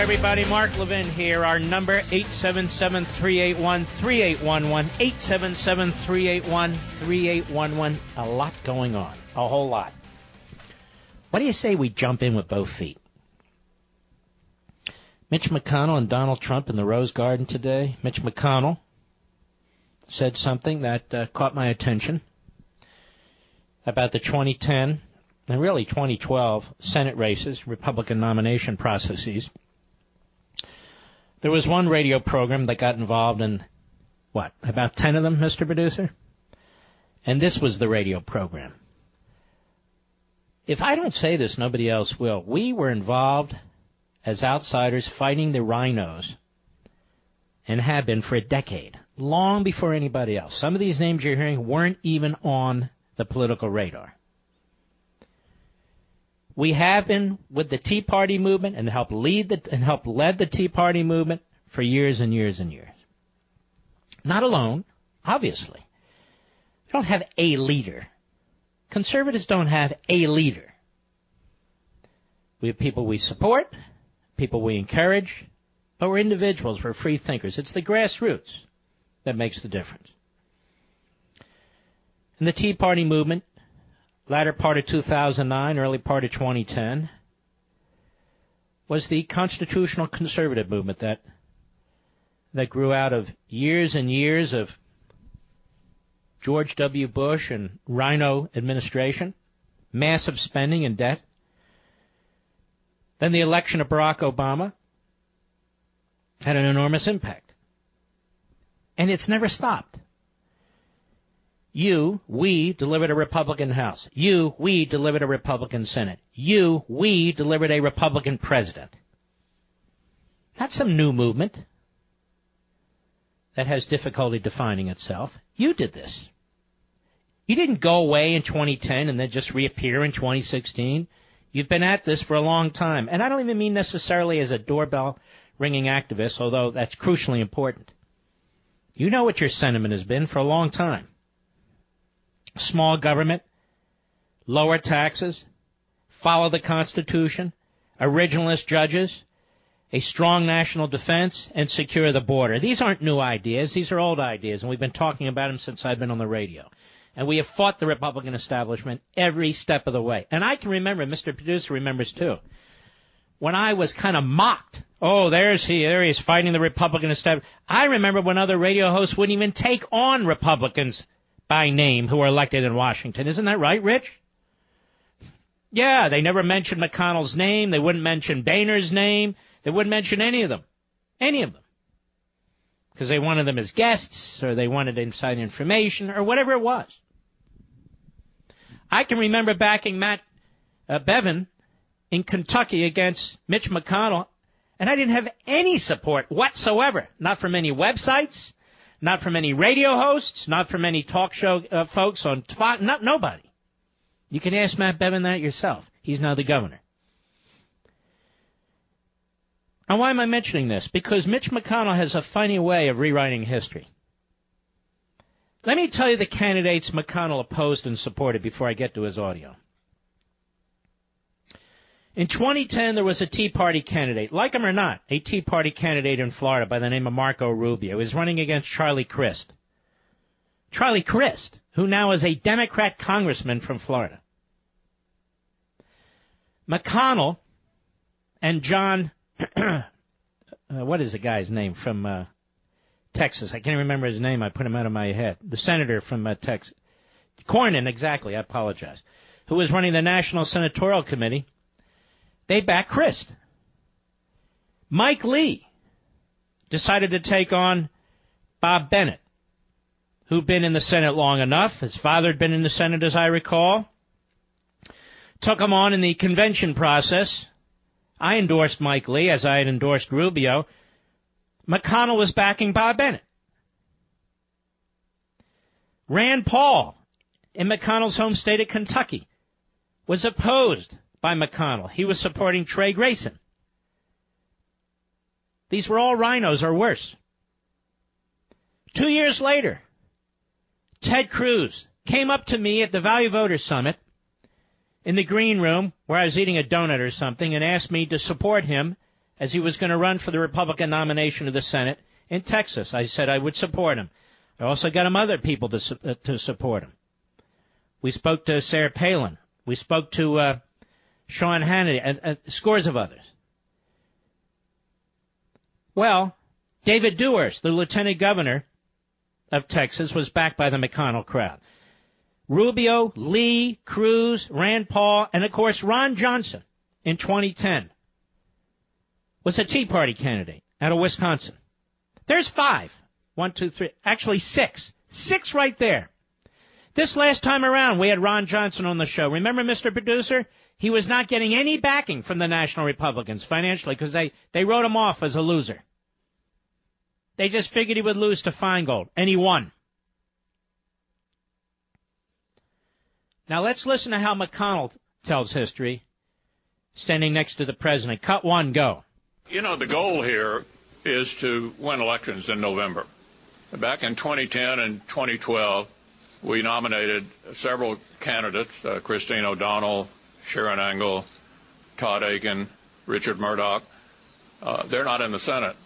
Everybody. Mark Levin here. Our number, 877-381-3811. 877-381-3811. A lot going on. A whole lot. What do you say we jump in with both feet? Mitch McConnell and Donald Trump in the Rose Garden today. Mitch McConnell said something that uh, caught my attention about the 2010 and really 2012 Senate races, Republican nomination processes. There was one radio program that got involved in, what, about 10 of them, Mr. Producer? And this was the radio program. If I don't say this, nobody else will. We were involved as outsiders fighting the rhinos and have been for a decade, long before anybody else. Some of these names you're hearing weren't even on the political radar. We have been with the Tea Party movement and helped lead the, and helped led the Tea Party movement for years and years and years. Not alone, obviously. We don't have a leader. Conservatives don't have a leader. We have people we support, people we encourage, but we're individuals, we're free thinkers. It's the grassroots that makes the difference. In the Tea Party movement, latter part of 2009, early part of 2010, was the constitutional conservative movement that that grew out of years and years of George W. Bush and Rhino administration, massive spending and debt. Then the election of Barack Obama had an enormous impact. And it's never stopped. You, we delivered a Republican House. You, we delivered a Republican Senate. You, we delivered a Republican President. That's some new movement that has difficulty defining itself. You did this. You didn't go away in 2010 and then just reappear in 2016. You've been at this for a long time. And I don't even mean necessarily as a doorbell ringing activist, although that's crucially important. You know what your sentiment has been for a long time. Small government, lower taxes, follow the Constitution, originalist judges, a strong national defense, and secure the border. These aren't new ideas. These are old ideas, and we've been talking about them since I've been on the radio. And we have fought the Republican establishment every step of the way. And I can remember, Mr. Producer remembers too, when I was kind of mocked. Oh, there's he, there he is fighting the Republican establishment. I remember when other radio hosts wouldn't even take on Republicans by name who were elected in Washington. Isn't that right, Rich? Yeah, they never mentioned McConnell's name. They wouldn't mention Boehner's name. They wouldn't mention any of them. Any of them. Because they wanted them as guests, or they wanted inside information, or whatever it was. I can remember backing Matt uh, Bevin in Kentucky against Mitch McConnell, and I didn't have any support whatsoever. Not from any websites, not from any radio hosts, not from any talk show uh, folks on Fox, not nobody. You can ask Matt Bevin that yourself. He's now the governor. Now, why am I mentioning this? Because Mitch McConnell has a funny way of rewriting history. Let me tell you the candidates McConnell opposed and supported before I get to his audio. In 2010, there was a Tea Party candidate, like him or not, a Tea Party candidate in Florida by the name of Marco Rubio. He was running against Charlie Crist. Charlie Crist, who now is a Democrat congressman from Florida. McConnell and John uh, what is the guy's name from uh, Texas? I can't remember his name. I put him out of my head. The senator from uh, Texas. Cornyn, exactly. I apologize. Who was running the National Senatorial Committee. They backed Crist. Mike Lee decided to take on Bob Bennett, who'd been in the Senate long enough. His father had been in the Senate, as I recall. Took him on in the convention process I endorsed Mike Lee as I had endorsed Rubio. McConnell was backing Bob Bennett. Rand Paul in McConnell's home state of Kentucky was opposed by McConnell. He was supporting Trey Grayson. These were all rhinos or worse. Two years later, Ted Cruz came up to me at the Value Voters Summit in the green room where I was eating a donut or something and asked me to support him as he was going to run for the Republican nomination of the Senate in Texas. I said I would support him. I also got him other people to, uh, to support him. We spoke to Sarah Palin. We spoke to uh, Sean Hannity and, and scores of others. Well, David Dewhurst, the lieutenant governor of Texas, was backed by the McConnell crowd. Rubio, Lee, Cruz, Rand Paul, and of course Ron Johnson in 2010 was a Tea Party candidate out of Wisconsin. There's five. One, two, three. Actually six. Six right there. This last time around, we had Ron Johnson on the show. Remember, Mr. Producer? He was not getting any backing from the National Republicans financially because they, they wrote him off as a loser. They just figured he would lose to Feingold, and he won. Now let's listen to how McConnell tells history, standing next to the president. Cut one, go. You know, the goal here is to win elections in November. Back in 2010 and 2012, we nominated several candidates, uh, Christine O'Donnell, Sharron Angle, Todd Akin, Richard Mourdock. Uh, they're not in the Senate.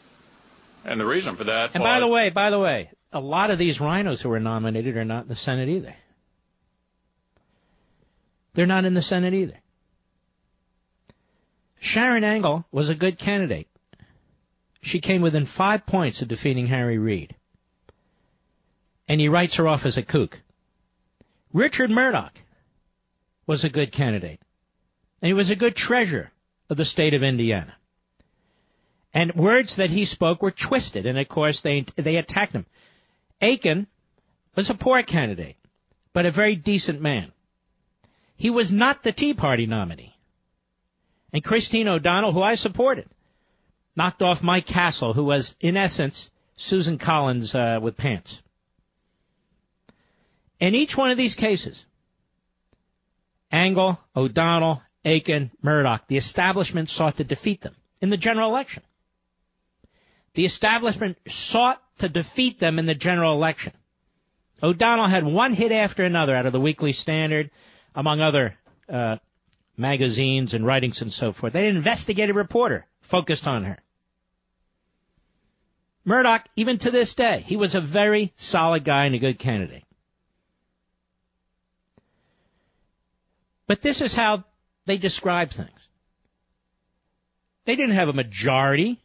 And the reason for that And was, by the way, by the way, a lot of these rhinos who were nominated are not in the Senate either. They're not in the Senate either. Sharron Angle was a good candidate. She came within five points of defeating Harry Reid. And he writes her off as a kook. Richard Mourdock was a good candidate. And he was a good treasurer of the state of Indiana. And words that he spoke were twisted, and of course they, they attacked him. Akin was a poor candidate, but a very decent man. He was not the Tea Party nominee. And Christine O'Donnell, who I supported, knocked off Mike Castle, who was, in essence, Susan Collins uh, with pants. In each one of these cases, Angle, O'Donnell, Akin, Mourdock, the establishment sought to defeat them in the general election. The establishment sought to defeat them in the general election. O'Donnell had one hit after another out of the Weekly Standard, among other uh, magazines and writings and so forth. They investigated reporter focused on her. Mourdock, even to this day, he was a very solid guy and a good candidate. But this is how they describe things. They didn't have a majority.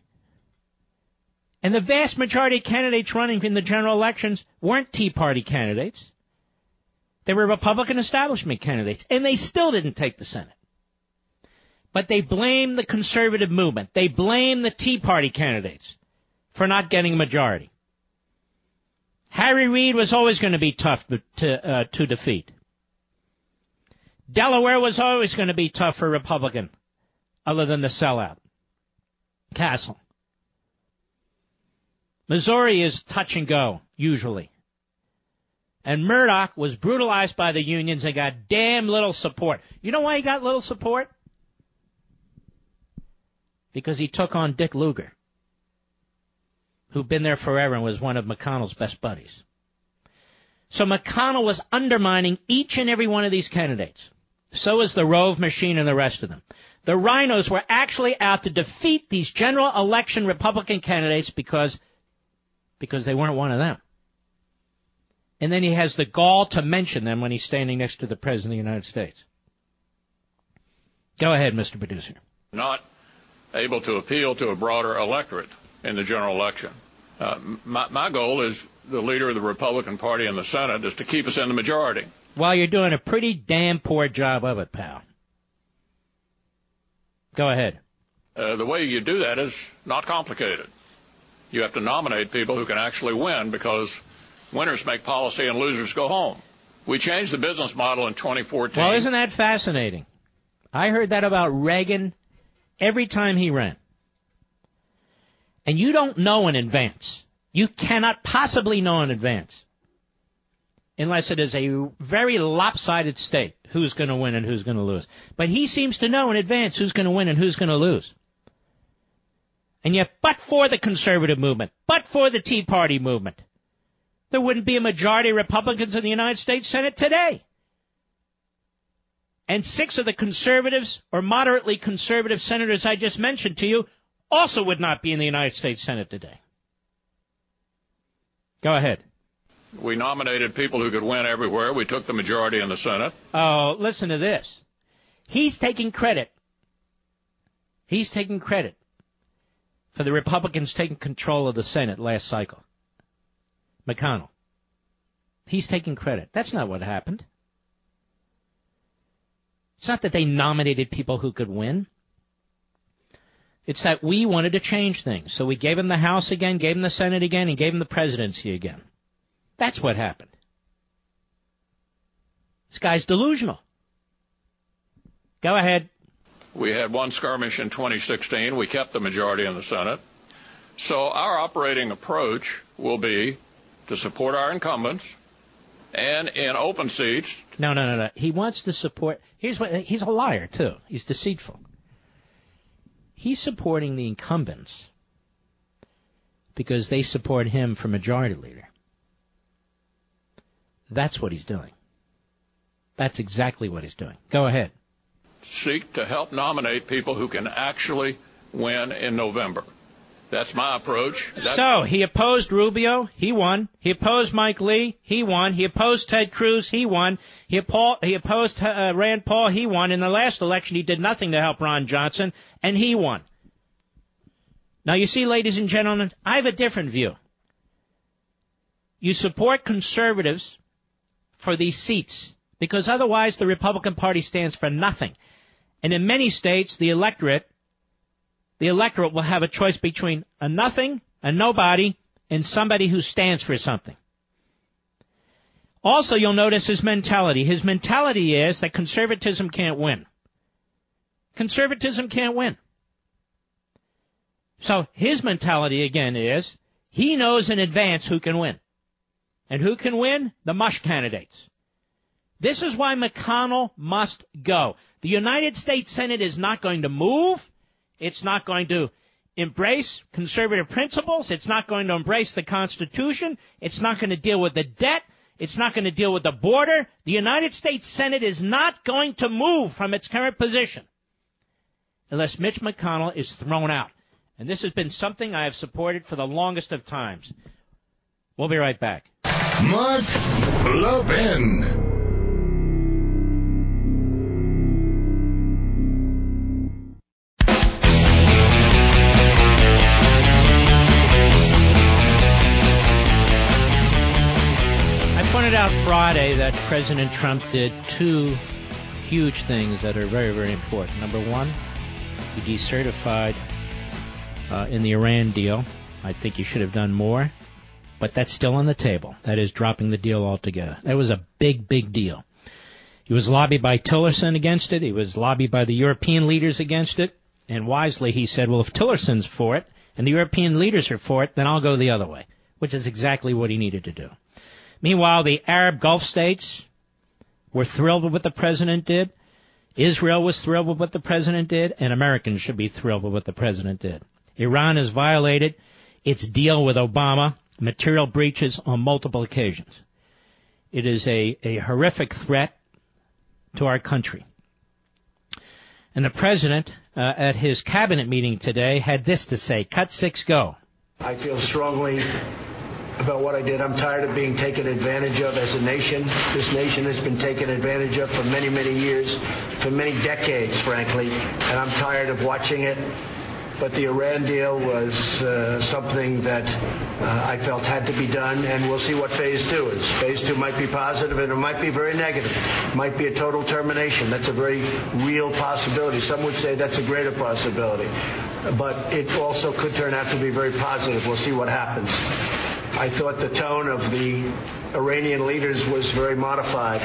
And the vast majority of candidates running in the general elections weren't Tea Party candidates. They were Republican establishment candidates, and they still didn't take the Senate. But they blame the conservative movement. They blame the Tea Party candidates for not getting a majority. Harry Reid was always going to be tough to, uh, to defeat. Delaware was always going to be tough for Republican, other than the sellout. Castle. Missouri is touch and go, usually. And Mourdock was brutalized by the unions and got damn little support. You know why he got little support? Because he took on Dick Lugar, who'd been there forever and was one of McConnell's best buddies. So McConnell was undermining each and every one of these candidates. So was the Rove machine and the rest of them. The rhinos were actually out to defeat these general election Republican candidates because, because they weren't one of them. And then he has the gall to mention them when he's standing next to the President of the United States. Go ahead, Mr. Producer. not able to appeal to a broader electorate in the general election. Uh, my, my goal is the leader of the Republican Party in the Senate is to keep us in the majority. Well, you're doing a pretty damn poor job of it, pal. Go ahead. Uh, the way you do that is not complicated. You have to nominate people who can actually win because winners make policy and losers go home. We changed the business model in 2014. Well, isn't that fascinating? I heard that about Reagan every time he ran. And you don't know in advance. You cannot possibly know in advance. Unless it is a very lopsided state who's going to win and who's going to lose. But he seems to know in advance who's going to win and who's going to lose. And yet, but for the conservative movement, but for the Tea Party movement, there wouldn't be a majority of Republicans in the United States Senate today. And six of the conservatives or moderately conservative senators I just mentioned to you also would not be in the United States Senate today. Go ahead. We nominated people who could win everywhere. We took the majority in the Senate. Oh, listen to this. He's taking credit. He's taking credit for the Republicans taking control of the Senate last cycle. McConnell. He's taking credit. That's not what happened. It's not that they nominated people who could win. It's that we wanted to change things. So we gave him the House again, gave him the Senate again, and gave him the presidency again. That's what happened. This guy's delusional. Go ahead. We had one skirmish in 2016. We kept the majority in the Senate. So our operating approach will be to support our incumbents and in open seats. No, no, no, no. He wants to support. Here's what. He's a liar too. He's deceitful. He's supporting the incumbents because they support him for majority leader. That's what he's doing. That's exactly what he's doing. Go ahead. Seek to help nominate people who can actually win in November. That's my approach. That's so he opposed Rubio, he won. He opposed Mike Lee, he won. He opposed Ted Cruz, he won. He, oppo- he opposed uh, Rand Paul, he won. In the last election, he did nothing to help Ron Johnson, and he won. Now you see, ladies and gentlemen, I have a different view. You support conservatives for these seats because otherwise the Republican Party stands for nothing. And in many states, the electorate, the electorate will have a choice between a nothing, a nobody, and somebody who stands for something. Also, you'll notice his mentality. His mentality is that conservatism can't win. Conservatism can't win. So his mentality again is he knows in advance who can win. And who can win? The mush candidates. This is why McConnell must go. The United States Senate is not going to move. It's not going to embrace conservative principles. It's not going to embrace the Constitution. It's not going to deal with the debt. It's not going to deal with the border. The United States Senate is not going to move from its current position unless Mitch McConnell is thrown out. And this has been something I have supported for the longest of times. We'll be right back. Mark Levin. I pointed out Friday that President Trump did two huge things that are very, very important. Number one, he decertified uh, in the Iran deal. I think he should have done more but that's still on the table. That is dropping the deal altogether. That was a big, big deal. He was lobbied by Tillerson against it. He was lobbied by the European leaders against it. And wisely he said, well, if Tillerson's for it and the European leaders are for it, then I'll go the other way, which is exactly what he needed to do. Meanwhile, the Arab Gulf states were thrilled with what the president did. Israel was thrilled with what the president did, and Americans should be thrilled with what the president did. Iran has violated its deal with Obama material breaches on multiple occasions. It is a, a horrific threat to our country. And the president, uh, at his cabinet meeting today, had this to say: "Cut six, go." I feel strongly about what I did. I'm tired of being taken advantage of as a nation. This nation has been taken advantage of for many, many years, for many decades, frankly, and I'm tired of watching it but the Iran deal was uh, something that uh, I felt had to be done, and we'll see what phase two is. Phase two might be positive, and it might be very negative. It might be a total termination. That's a very real possibility. Some would say that's a greater possibility, but it also could turn out to be very positive. We'll see what happens. I thought the tone of the Iranian leaders was very modified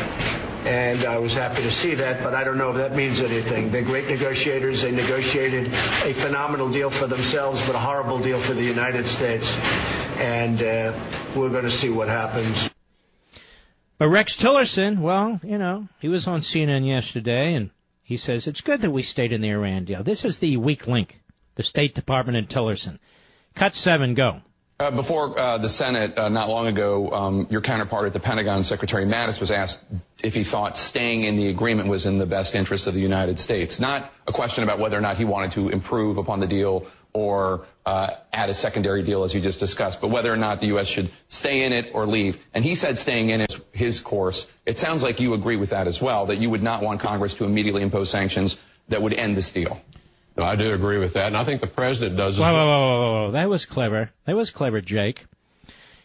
and I was happy to see that, but I don't know if that means anything. They're great negotiators. They negotiated a phenomenal deal for themselves, but a horrible deal for the United States, and uh, we're going to see what happens. But Rex Tillerson, well, you know, he was on CNN yesterday and he says it's good that we stayed in the Iran deal. This is the weak link, the State Department and Tillerson. Cut seven, go. Uh, before uh, the Senate, uh, not long ago, um, your counterpart at the Pentagon, Secretary Mattis, was asked if he thought staying in the agreement was in the best interest of the United States. Not a question about whether or not he wanted to improve upon the deal or uh, add a secondary deal, as you just discussed, but whether or not the U.S. should stay in it or leave. And he said staying in is his course. It sounds like you agree with that as well, that you would not want Congress to immediately impose sanctions that would end this deal. No, I do agree with that, and I think the president does as Whoa, well. whoa, whoa, whoa, whoa. That was clever. That was clever, Jake.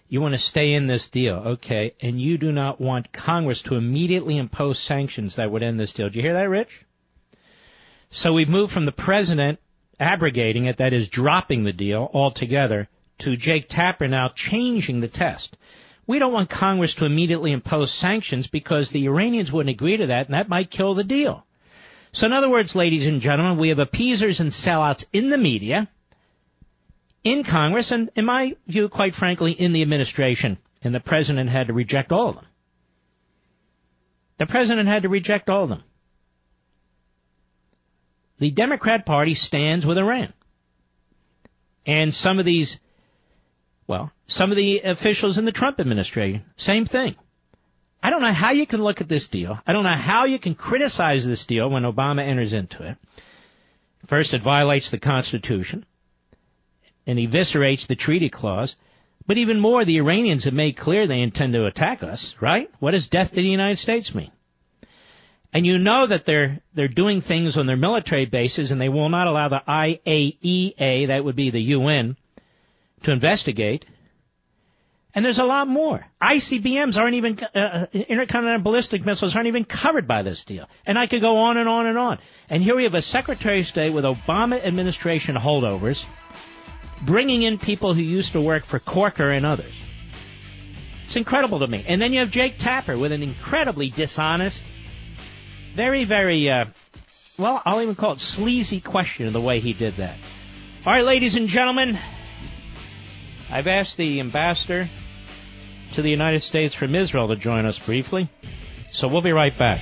You want to stay in this deal, okay, and you do not want Congress to immediately impose sanctions that would end this deal. Did you hear that, Rich? So we've moved from the president abrogating it, that is dropping the deal altogether, to Jake Tapper now changing the test. We don't want Congress to immediately impose sanctions because the Iranians wouldn't agree to that and that might kill the deal. So in other words, ladies and gentlemen, we have appeasers and sellouts in the media, in Congress, and in my view, quite frankly, in the administration. And the president had to reject all of them. The president had to reject all of them. The Democrat Party stands with Iran. And some of these, well, some of the officials in the Trump administration, same thing. I don't know how you can look at this deal. I don't know how you can criticize this deal when Obama enters into it. First, it violates the Constitution and eviscerates the treaty clause. But even more, the Iranians have made clear they intend to attack us, right? What does death to the United States mean? And you know that they're, they're doing things on their military bases and they will not allow the IAEA, that would be the UN, to investigate. And there's a lot more. ICBMs aren't even, uh, uh, intercontinental ballistic missiles aren't even covered by this deal. And I could go on and on and on. And here we have a Secretary of State with Obama administration holdovers bringing in people who used to work for Corker and others. It's incredible to me. And then you have Jake Tapper with an incredibly dishonest, very, very, uh, well, I'll even call it sleazy question of the way he did that. All right, ladies and gentlemen, I've asked the ambassador to the United States from Israel to join us briefly, so we'll be right back.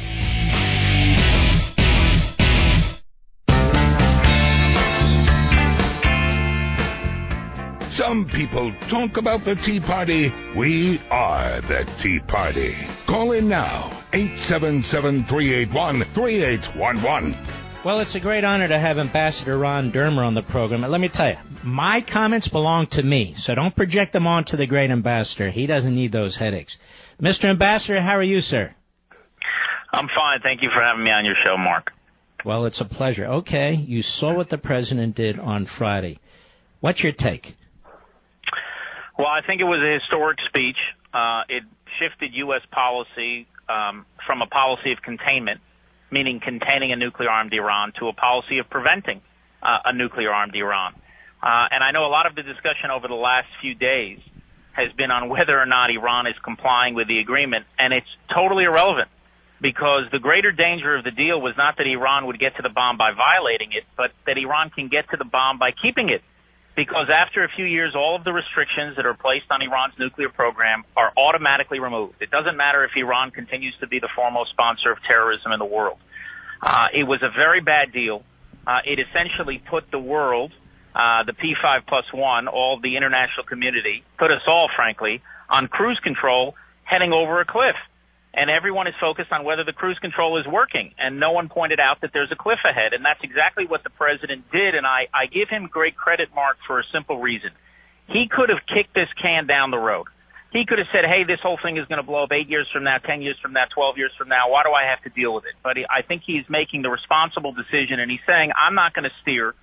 Some people talk about the Tea Party. We are the Tea Party. Call in now. 877-381-3811. Well, it's a great honor to have Ambassador Ron Dermer on the program. And let me tell you, my comments belong to me, so don't project them onto the great ambassador. He doesn't need those headaches. Mr. Ambassador, how are you, sir? I'm fine. Thank you for having me on your show, Mark. Well, it's a pleasure. Okay, you saw what the president did on Friday. What's your take? Well, I think it was a historic speech. Uh, it shifted U.S. policy um, from a policy of containment, meaning containing a nuclear armed Iran, to a policy of preventing uh, a nuclear armed Iran. Uh, and I know a lot of the discussion over the last few days has been on whether or not Iran is complying with the agreement, and it's totally irrelevant because the greater danger of the deal was not that Iran would get to the bomb by violating it, but that Iran can get to the bomb by keeping it because after a few years, all of the restrictions that are placed on Iran's nuclear program are automatically removed. It doesn't matter if Iran continues to be the foremost sponsor of terrorism in the world. Uh, it was a very bad deal. Uh, it essentially put the world, uh, the P5 plus one, all the international community, put us all, frankly, on cruise control heading over a cliff and everyone is focused on whether the cruise control is working. And no one pointed out that there's a cliff ahead. And that's exactly what the president did. And I, I give him great credit, Mark, for a simple reason. He could have kicked this can down the road. He could have said, hey, this whole thing is going to blow up eight years from now, 10 years from now, 12 years from now. Why do I have to deal with it? But he, I think he's making the responsible decision and he's saying, I'm not going to steer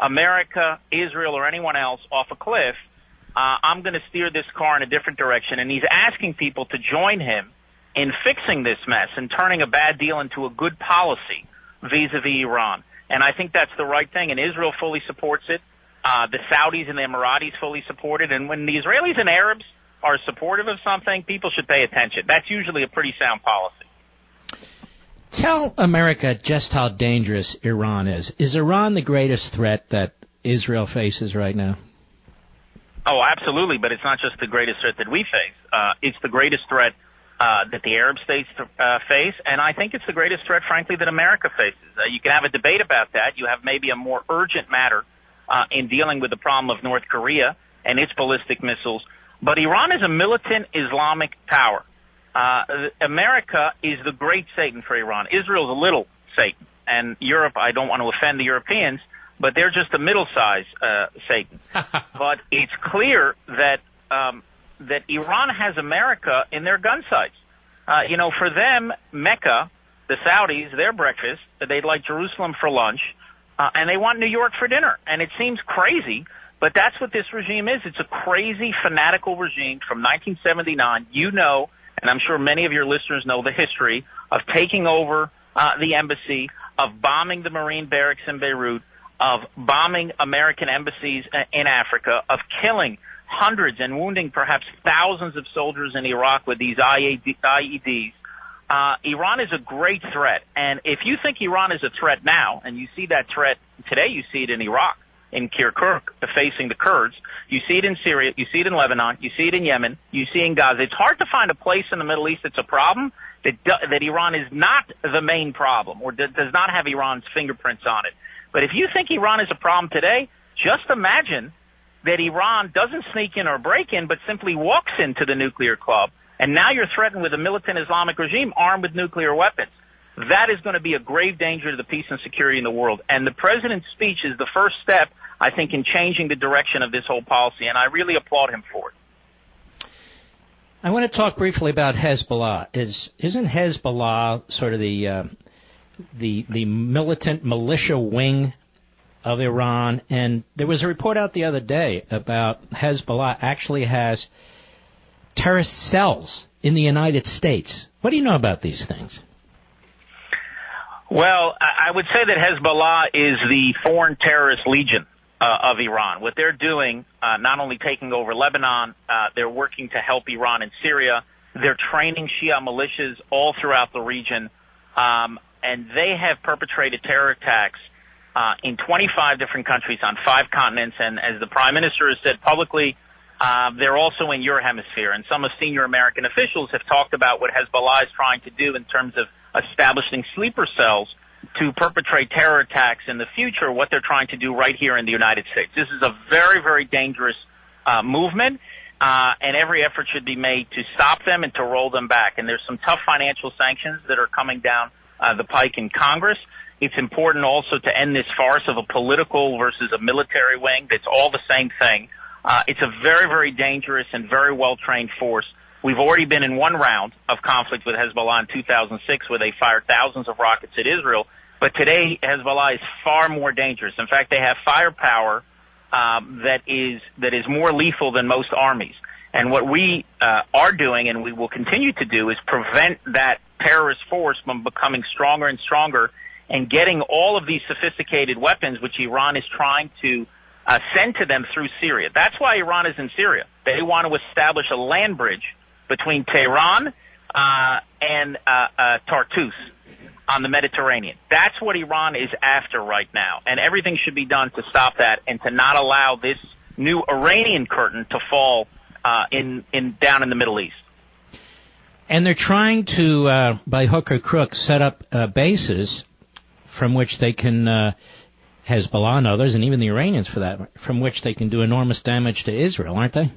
America, Israel, or anyone else off a cliff. Uh, I'm going to steer this car in a different direction. And he's asking people to join him in fixing this mess and turning a bad deal into a good policy vis-a-vis Iran. And I think that's the right thing, and Israel fully supports it. Uh, the Saudis and the Emiratis fully support it. And when the Israelis and Arabs are supportive of something, people should pay attention. That's usually a pretty sound policy. Tell America just how dangerous Iran is. Is Iran the greatest threat that Israel faces right now? Oh, absolutely, but it's not just the greatest threat that we face. Uh, it's the greatest threat uh, that the Arab states uh, face, and I think it's the greatest threat, frankly, that America faces. Uh, you can have a debate about that. You have maybe a more urgent matter uh, in dealing with the problem of North Korea and its ballistic missiles, but Iran is a militant Islamic power. Uh, America is the great Satan for Iran. Israel is a little Satan, and Europe. I don't want to offend the Europeans, but they're just a middle-sized uh, Satan. but it's clear that um, that Iran has America in their gun sights. Uh, you know, for them, Mecca, the Saudis, their breakfast, they'd like Jerusalem for lunch, uh, and they want New York for dinner. And it seems crazy, but that's what this regime is. It's a crazy, fanatical regime from 1979. You know, and I'm sure many of your listeners know the history of taking over uh, the embassy, of bombing the Marine barracks in Beirut, of bombing American embassies uh, in Africa, of killing hundreds and wounding perhaps thousands of soldiers in Iraq with these IEDs. Uh, Iran is a great threat. And if you think Iran is a threat now, and you see that threat today, you see it in Iraq, in Kirkuk, facing the Kurds. You see it in Syria. You see it in Lebanon. You see it in Yemen. You see it in Gaza. It's hard to find a place in the Middle East that's a problem that, that Iran is not the main problem or does not have Iran's fingerprints on it. But if you think Iran is a problem today, just imagine that Iran doesn't sneak in or break in, but simply walks into the nuclear club. And now you're threatened with a militant Islamic regime armed with nuclear weapons. That is going to be a grave danger to the peace and security in the world. And the president's speech is the first step, I think, in changing the direction of this whole policy. And I really applaud him for it. I want to talk briefly about Hezbollah. Is isn't Hezbollah sort of the uh, the the militant militia wing of Iran. And there was a report out the other day about Hezbollah actually has terrorist cells in the United States. What do you know about these things? Well, I would say that Hezbollah is the foreign terrorist legion uh, of Iran. What they're doing, uh, not only taking over Lebanon, uh, they're working to help Iran in Syria. They're training Shia militias all throughout the region, um, and they have perpetrated terror attacks uh, in 25 different countries on five continents. And as the prime minister has said publicly, uh, they're also in your hemisphere. And some of senior American officials have talked about what Hezbollah is trying to do in terms of establishing sleeper cells to perpetrate terror attacks in the future, what they're trying to do right here in the United States. This is a very, very dangerous uh, movement. Uh, and every effort should be made to stop them and to roll them back. And there's some tough financial sanctions that are coming down uh, the pike in Congress. It's important also to end this farce of a political versus a military wing. That's all the same thing. Uh, it's a very, very dangerous and very well trained force. We've already been in one round of conflict with Hezbollah in 2006 where they fired thousands of rockets at Israel. But today, Hezbollah is far more dangerous. In fact, they have firepower um, that is that is more lethal than most armies. And what we uh, are doing, and we will continue to do, is prevent that terrorist force from becoming stronger and stronger and getting all of these sophisticated weapons, which Iran is trying to uh, send to them through Syria. That's why Iran is in Syria. They want to establish a land bridge between Tehran uh, and uh, uh, Tartus on the Mediterranean. That's what Iran is after right now, and everything should be done to stop that and to not allow this new Iranian curtain to fall uh, in in down in the Middle East. And they're trying to, uh, by hook or crook, set up uh, bases from which they can, uh, Hezbollah and others, and even the Iranians for that, from which they can do enormous damage to Israel, aren't they?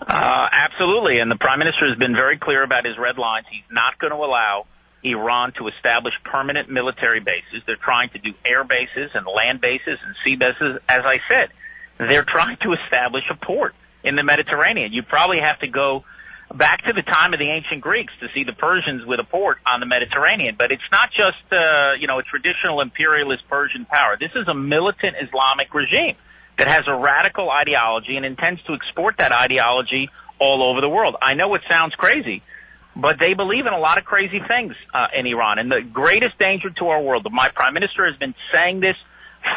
Uh, absolutely, and the prime minister has been very clear about his red lines. He's not going to allow Iran to establish permanent military bases. They're trying to do air bases and land bases and sea bases. As I said, they're trying to establish a port in the Mediterranean. You probably have to go back to the time of the ancient Greeks to see the Persians with a port on the Mediterranean. But it's not just, uh, you know, a traditional imperialist Persian power. This is a militant Islamic regime that has a radical ideology and intends to export that ideology all over the world. I know it sounds crazy, but they believe in a lot of crazy things uh, in Iran. And the greatest danger to our world, my prime minister has been saying this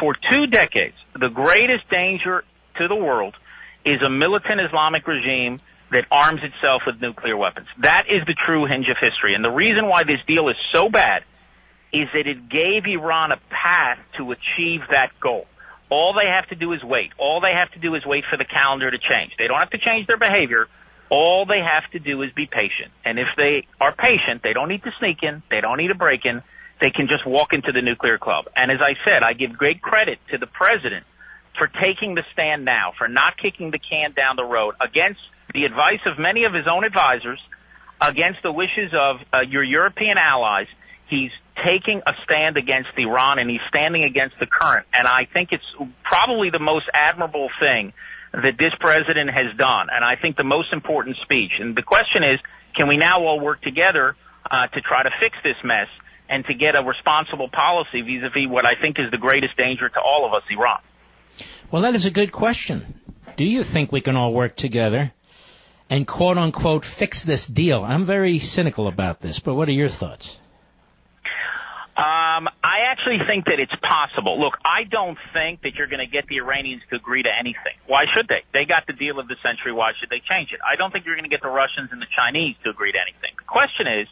for two decades, the greatest danger to the world is a militant Islamic regime that arms itself with nuclear weapons. That is the true hinge of history. And the reason why this deal is so bad is that it gave Iran a path to achieve that goal. All they have to do is wait. All they have to do is wait for the calendar to change. They don't have to change their behavior, All they have to do is be patient. And if they are patient, they don't need to sneak in, they don't need to break in, they can just walk into the nuclear club. And as I said, I give great credit to the president for taking the stand now, for not kicking the can down the road against the advice of many of his own advisors, against the wishes of uh, your European allies. He's taking a stand against Iran and he's standing against the current. And I think it's probably the most admirable thing that this president has done. And I think the most important speech. And the question is, can we now all work together uh, to try to fix this mess and to get a responsible policy vis-a-vis what I think is the greatest danger to all of us, Iran? Well, that is a good question. Do you think we can all work together and quote unquote fix this deal? I'm very cynical about this, but what are your thoughts? Um, I actually think that it's possible. Look, I don't think that you're going to get the Iranians to agree to anything. Why should they? They got the deal of the century. Why should they change it? I don't think you're going to get the Russians and the Chinese to agree to anything. The question is,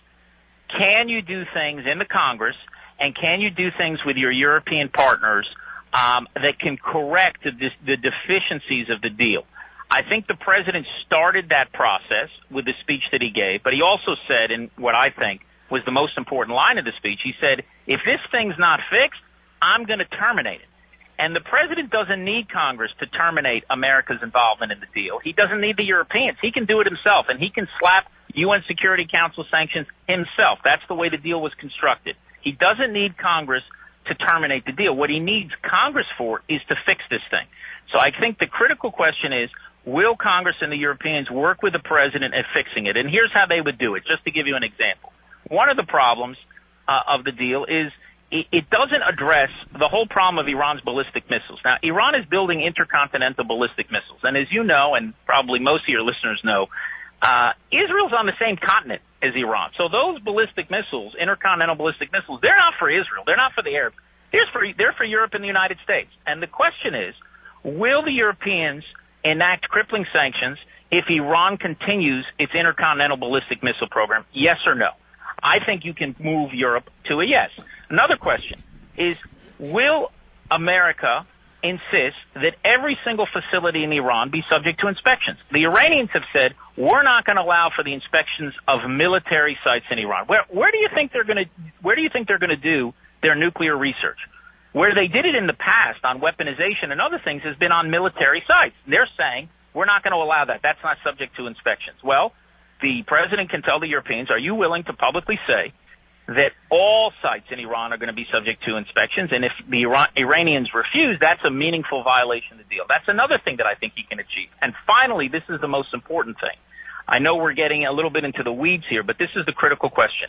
can you do things in the Congress and can you do things with your European partners um, that can correct the, the deficiencies of the deal? I think the president started that process with the speech that he gave, but he also said, in what I think was the most important line of the speech, he said, if this thing's not fixed, I'm going to terminate it. And the president doesn't need Congress to terminate America's involvement in the deal. He doesn't need the Europeans. He can do it himself, and he can slap UN Security Council sanctions himself. That's the way the deal was constructed. He doesn't need Congress to terminate the deal. What he needs Congress for is to fix this thing. So I think the critical question is, will Congress and the Europeans work with the president at fixing it? And here's how they would do it, just to give you an example. One of the problems uh, of the deal is it, it doesn't address the whole problem of Iran's ballistic missiles. Now, Iran is building intercontinental ballistic missiles, and as you know, and probably most of your listeners know, uh, Israel's on the same continent as Iran. So those ballistic missiles, intercontinental ballistic missiles, they're not for Israel. They're not for the Arabs. For, they're for Europe and the United States. And the question is, will the Europeans enact crippling sanctions if Iran continues its intercontinental ballistic missile program? Yes or no? I think you can move Europe to a yes. Another question is, will America insist that every single facility in Iran be subject to inspections? The Iranians have said, we're not going to allow for the inspections of military sites in Iran. Where, where do you think they're going to, where do you think they're going to do their nuclear research? Where they did it in the past on weaponization and other things has been on military sites. They're saying, we're not going to allow that. That's not subject to inspections. Well, the president can tell the Europeans, are you willing to publicly say that all sites in Iran are going to be subject to inspections? And if the Iran- Iranians refuse, that's a meaningful violation of the deal. That's another thing that I think he can achieve. And finally, this is the most important thing. I know we're getting a little bit into the weeds here, but this is the critical question.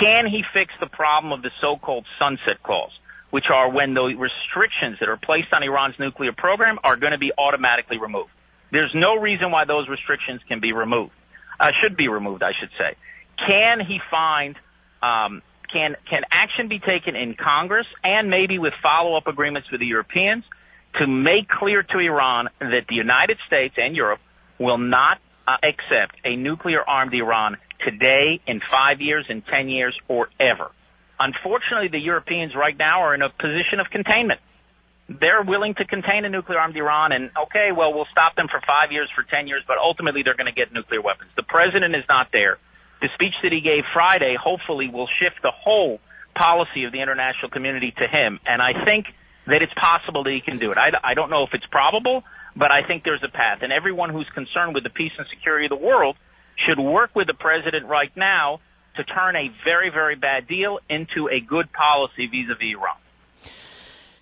Can he fix the problem of the so-called sunset clause, which are when the restrictions that are placed on Iran's nuclear program are going to be automatically removed? There's no reason why those restrictions can be removed uh, should be removed, I should say. Can he find um, can can action be taken in Congress and maybe with follow up agreements with the Europeans to make clear to Iran that the United States and Europe will not uh, accept a nuclear armed Iran today, in five years, in ten years, or ever. Unfortunately, the Europeans right now are in a position of containment they're willing to contain a nuclear armed Iran and okay, well, we'll stop them for five years, for ten years, but ultimately they're going to get nuclear weapons. The president is not there. The speech that he gave Friday hopefully will shift the whole policy of the international community to him. And I think that it's possible that he can do it. I, I don't know if it's probable, but I think there's a path. And everyone who's concerned with the peace and security of the world should work with the president right now to turn a very, very bad deal into a good policy vis-a-vis Iran.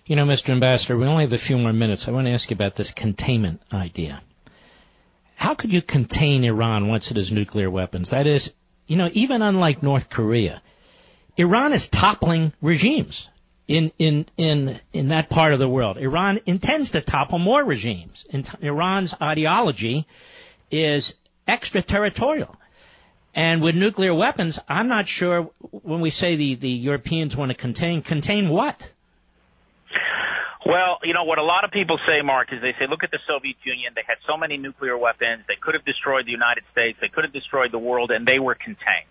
You know, Mr. Ambassador, we only have a few more minutes. I want to ask you about this containment idea. How could you contain Iran once it has nuclear weapons? That is, you know, even unlike North Korea, Iran is toppling regimes in in in in that part of the world. Iran intends to topple more regimes. Iran's ideology is extraterritorial. And with nuclear weapons, I'm not sure when we say the, the Europeans want to contain, contain what? Well, you know what a lot of people say, Mark, is they say, look at the Soviet Union. They had so many nuclear weapons. They could have destroyed the United States. They could have destroyed the world, and they were contained.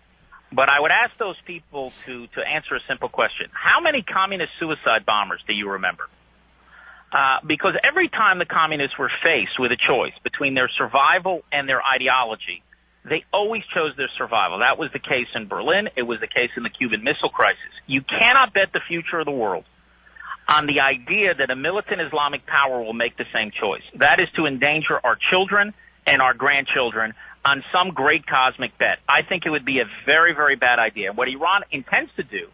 But I would ask those people to to answer a simple question: How many communist suicide bombers do you remember? Uh, because every time the communists were faced with a choice between their survival and their ideology, they always chose their survival. That was the case in Berlin. It was the case in the Cuban Missile Crisis. You cannot bet the future of the world on the idea that a militant Islamic power will make the same choice. That is to endanger our children and our grandchildren on some great cosmic bet. I think it would be a very, very bad idea. What Iran intends to do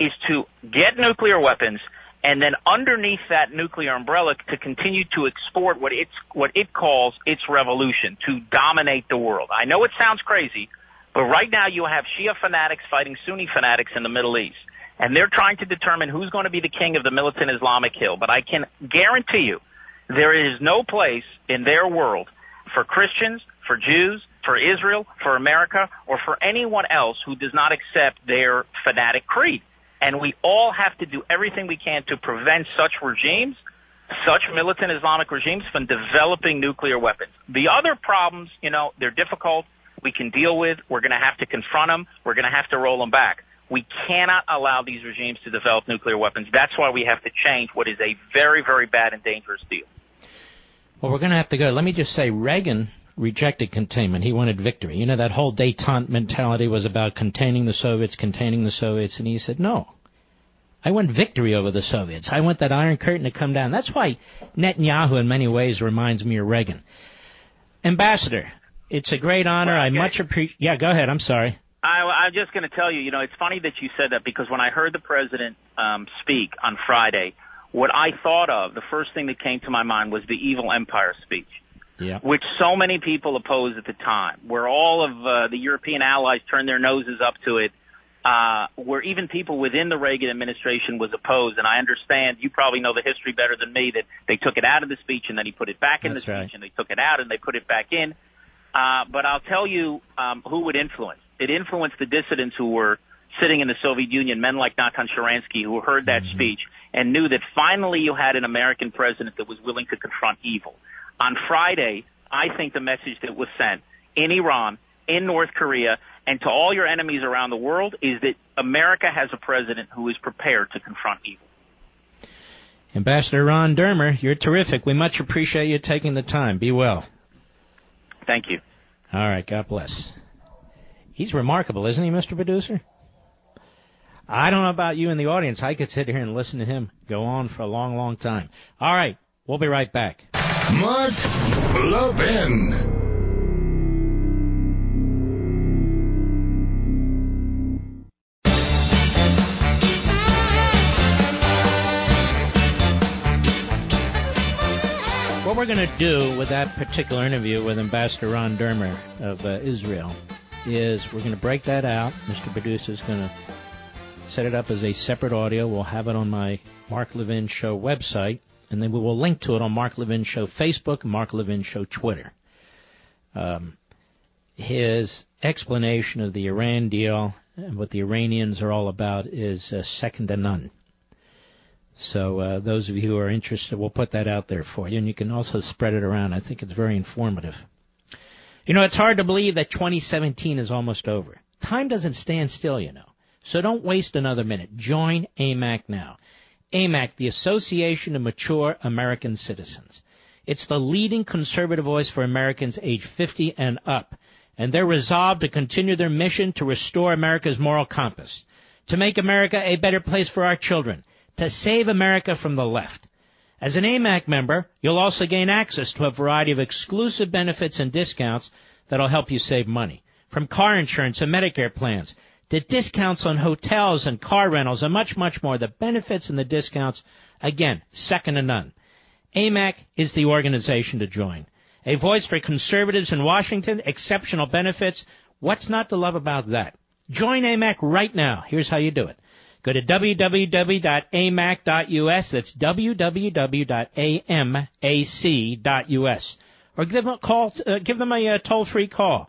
is to get nuclear weapons and then underneath that nuclear umbrella to continue to export what it's what it calls its revolution to dominate the world. I know it sounds crazy, but right now you have Shia fanatics fighting Sunni fanatics in the Middle East, and they're trying to determine who's going to be the king of the militant Islamic Hill. But I can guarantee you, there is no place in their world for Christians, for Jews, for Israel, for America, or for anyone else who does not accept their fanatic creed. And we all have to do everything we can to prevent such regimes, such militant Islamic regimes, from developing nuclear weapons. The other problems, you know, they're difficult. We can deal with. We're going to have to confront them. We're going to have to roll them back. We cannot allow these regimes to develop nuclear weapons. That's why we have to change what is a very, very bad and dangerous deal. Well, we're going to have to go. Let me just say, Reagan rejected containment. He wanted victory. You know, that whole detente mentality was about containing the Soviets, containing the Soviets, and he said, no. I want victory over the Soviets. I want that Iron Curtain to come down. That's why Netanyahu in many ways reminds me of Reagan. Ambassador, it's a great honor. Well, I much appreciate. Yeah, go ahead. I'm sorry. I, I'm just going to tell you, you know, it's funny that you said that because when I heard the president um, speak on Friday, what I thought of, the first thing that came to my mind was the evil empire speech yeah. which so many people opposed at the time, where all of uh, the European allies turned their noses up to it, uh, where even people within the Reagan administration was opposed. And I understand you probably know the history better than me that they took it out of the speech and then he put it back in That's the speech right. and they took it out and they put it back in. Uh, but I'll tell you um, who would influence. It influenced the dissidents who were sitting in the Soviet Union, men like Natan Sharansky, who heard that mm-hmm. speech and knew that finally you had an American president that was willing to confront evil on Friday, I think the message that was sent in Iran, in North Korea, and to all your enemies around the world is that America has a president who is prepared to confront evil. Ambassador Ron Dermer, you're terrific. We much appreciate you taking the time. Be well. Thank you. All right, God bless. He's remarkable, isn't he, Mr. Producer? I don't know about you in the audience. I could sit here and listen to him go on for a long, long time. All right, we'll be right back. Mark Levin. What we're going to do with that particular interview with Ambassador Ron Dermer of uh, Israel is we're going to break that out. Mr. Producer is going to set it up as a separate audio. We'll have it on my Mark Levin Show website and then we will link to it on Mark Levin Show Facebook Mark Levin Show Twitter. Um, his explanation of the Iran deal and what the Iranians are all about is uh, second to none. So uh, those of you who are interested, we'll put that out there for you, and you can also spread it around. I think it's very informative. You know, it's hard to believe that 2017 is almost over. Time doesn't stand still, you know. So don't waste another minute. Join AMAC now. AMAC, the Association of Mature American Citizens. It's the leading conservative voice for Americans age 50 and up, and they're resolved to continue their mission to restore America's moral compass, to make America a better place for our children, to save America from the left. As an AMAC member, you'll also gain access to a variety of exclusive benefits and discounts that'll help you save money. From car insurance and Medicare plans to discounts on hotels and car rentals and much, much more. The benefits and the discounts, again, second to none. AMAC is the organization to join. A voice for conservatives in Washington, exceptional benefits. What's not to love about that? Join AMAC right now. Here's how you do it. Go to www.amac.us. That's www.amac.us. Or give them a call, uh, give them a uh, toll-free call.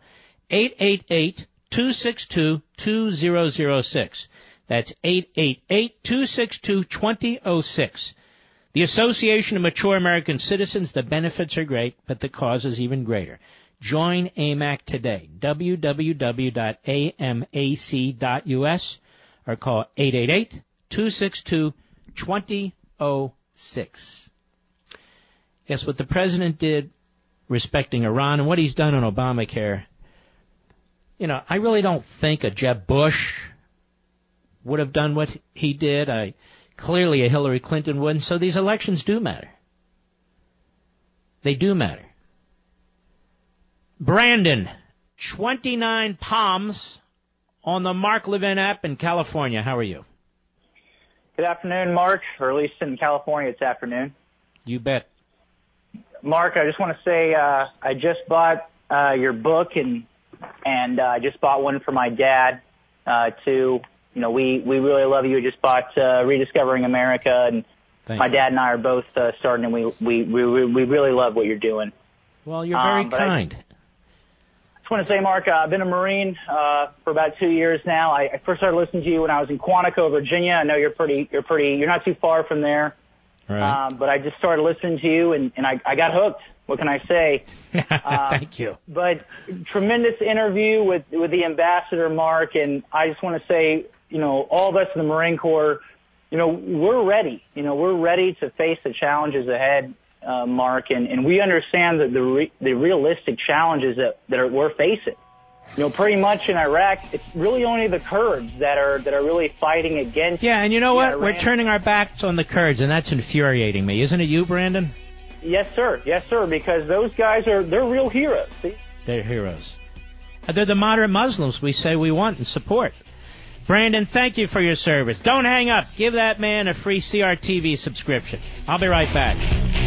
888 262 2006. That's 888 262 2006. The Association of Mature American Citizens, the benefits are great, but the cause is even greater. Join AMAC today. www.amac.us or call 888 262 2006. Yes, what the president did respecting Iran and what he's done on Obamacare, you know, I really don't think a Jeb Bush would have done what he did. I clearly a Hillary Clinton wouldn't. So these elections do matter. They do matter. Brandon, 29 Palms on the Mark Levin app in California. How are you? Good afternoon, Mark, or at least in California it's afternoon. You bet. Mark, I just want to say uh, I just bought uh, your book and and uh, I just bought one for my dad uh, too. You know, we we really love you. We just bought uh, Rediscovering America, and Thank my you. dad and I are both uh, starting, and we we we we really love what you're doing. Well, you're very Um, kind. Just want to say, Mark, uh, I've been a Marine uh, for about two years now. I, I first started listening to you when I was in Quantico, Virginia. I know you're pretty, you're pretty, you're not too far from there. Right. Um, but I just started listening to you, and, and I, I got hooked. What can I say? uh, Thank you. But tremendous interview with with the ambassador, Mark, and I just want to say, you know, all of us in the Marine Corps, you know, we're ready. You know, we're ready to face the challenges ahead, uh, Mark, and, and we understand that the re- the realistic challenges that that are, we're facing. You know, pretty much in Iraq, it's really only the Kurds that are that are really fighting against. Yeah, and you know what? We're turning our backs on the Kurds, and that's infuriating me. Isn't it you, Brandon? Yes, sir. Yes, sir. Because those guys are they're real heroes. See? They're heroes. Uh, They're the moderate Muslims we say we want and support. Brandon, thank you for your service. Don't hang up. Give that man a free CRTV subscription. I'll be right back.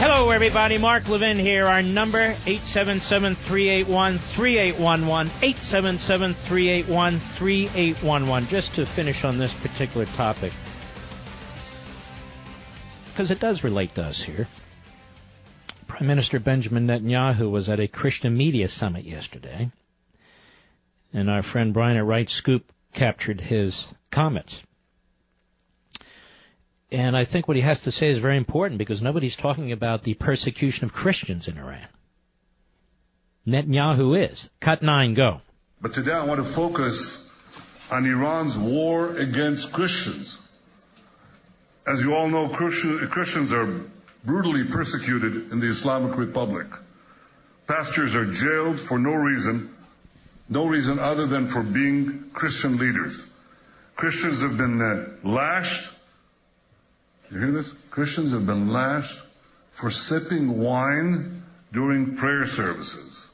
Hello, everybody. Mark Levin here. Our number, 877-381-3811, 877-381-3811. Just to finish on this particular topic, because it does relate to us here. Prime Minister Benjamin Netanyahu was at a Christian media summit yesterday, and our friend Brian at Right Scoop captured his comments. And I think what he has to say is very important because nobody's talking about the persecution of Christians in Iran. Netanyahu is. Cut nine, go. But today I want to focus on Iran's war against Christians. As you all know, Christians are brutally persecuted in the Islamic Republic. Pastors are jailed for no reason, no reason other than for being Christian leaders. Christians have been uh, lashed. You hear this? Christians have been lashed for sipping wine during prayer services.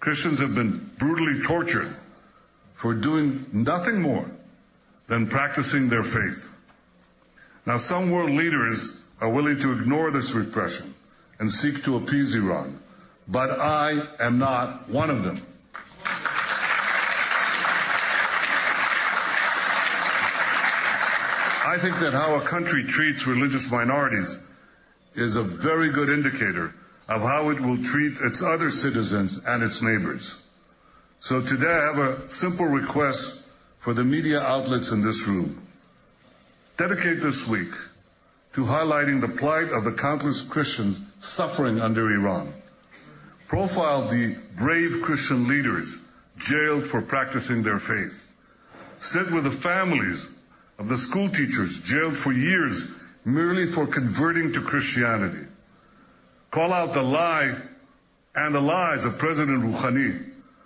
Christians have been brutally tortured for doing nothing more than practicing their faith. Now, some world leaders are willing to ignore this repression and seek to appease Iran, but I am not one of them. I think that how a country treats religious minorities is a very good indicator of how it will treat its other citizens and its neighbors. So today I have a simple request for the media outlets in this room. Dedicate this week to highlighting the plight of the countless Christians suffering under Iran. Profile the brave Christian leaders jailed for practicing their faith. Sit with the families of the school teachers jailed for years merely for converting to Christianity. Call out the lie and the lies of President Rouhani,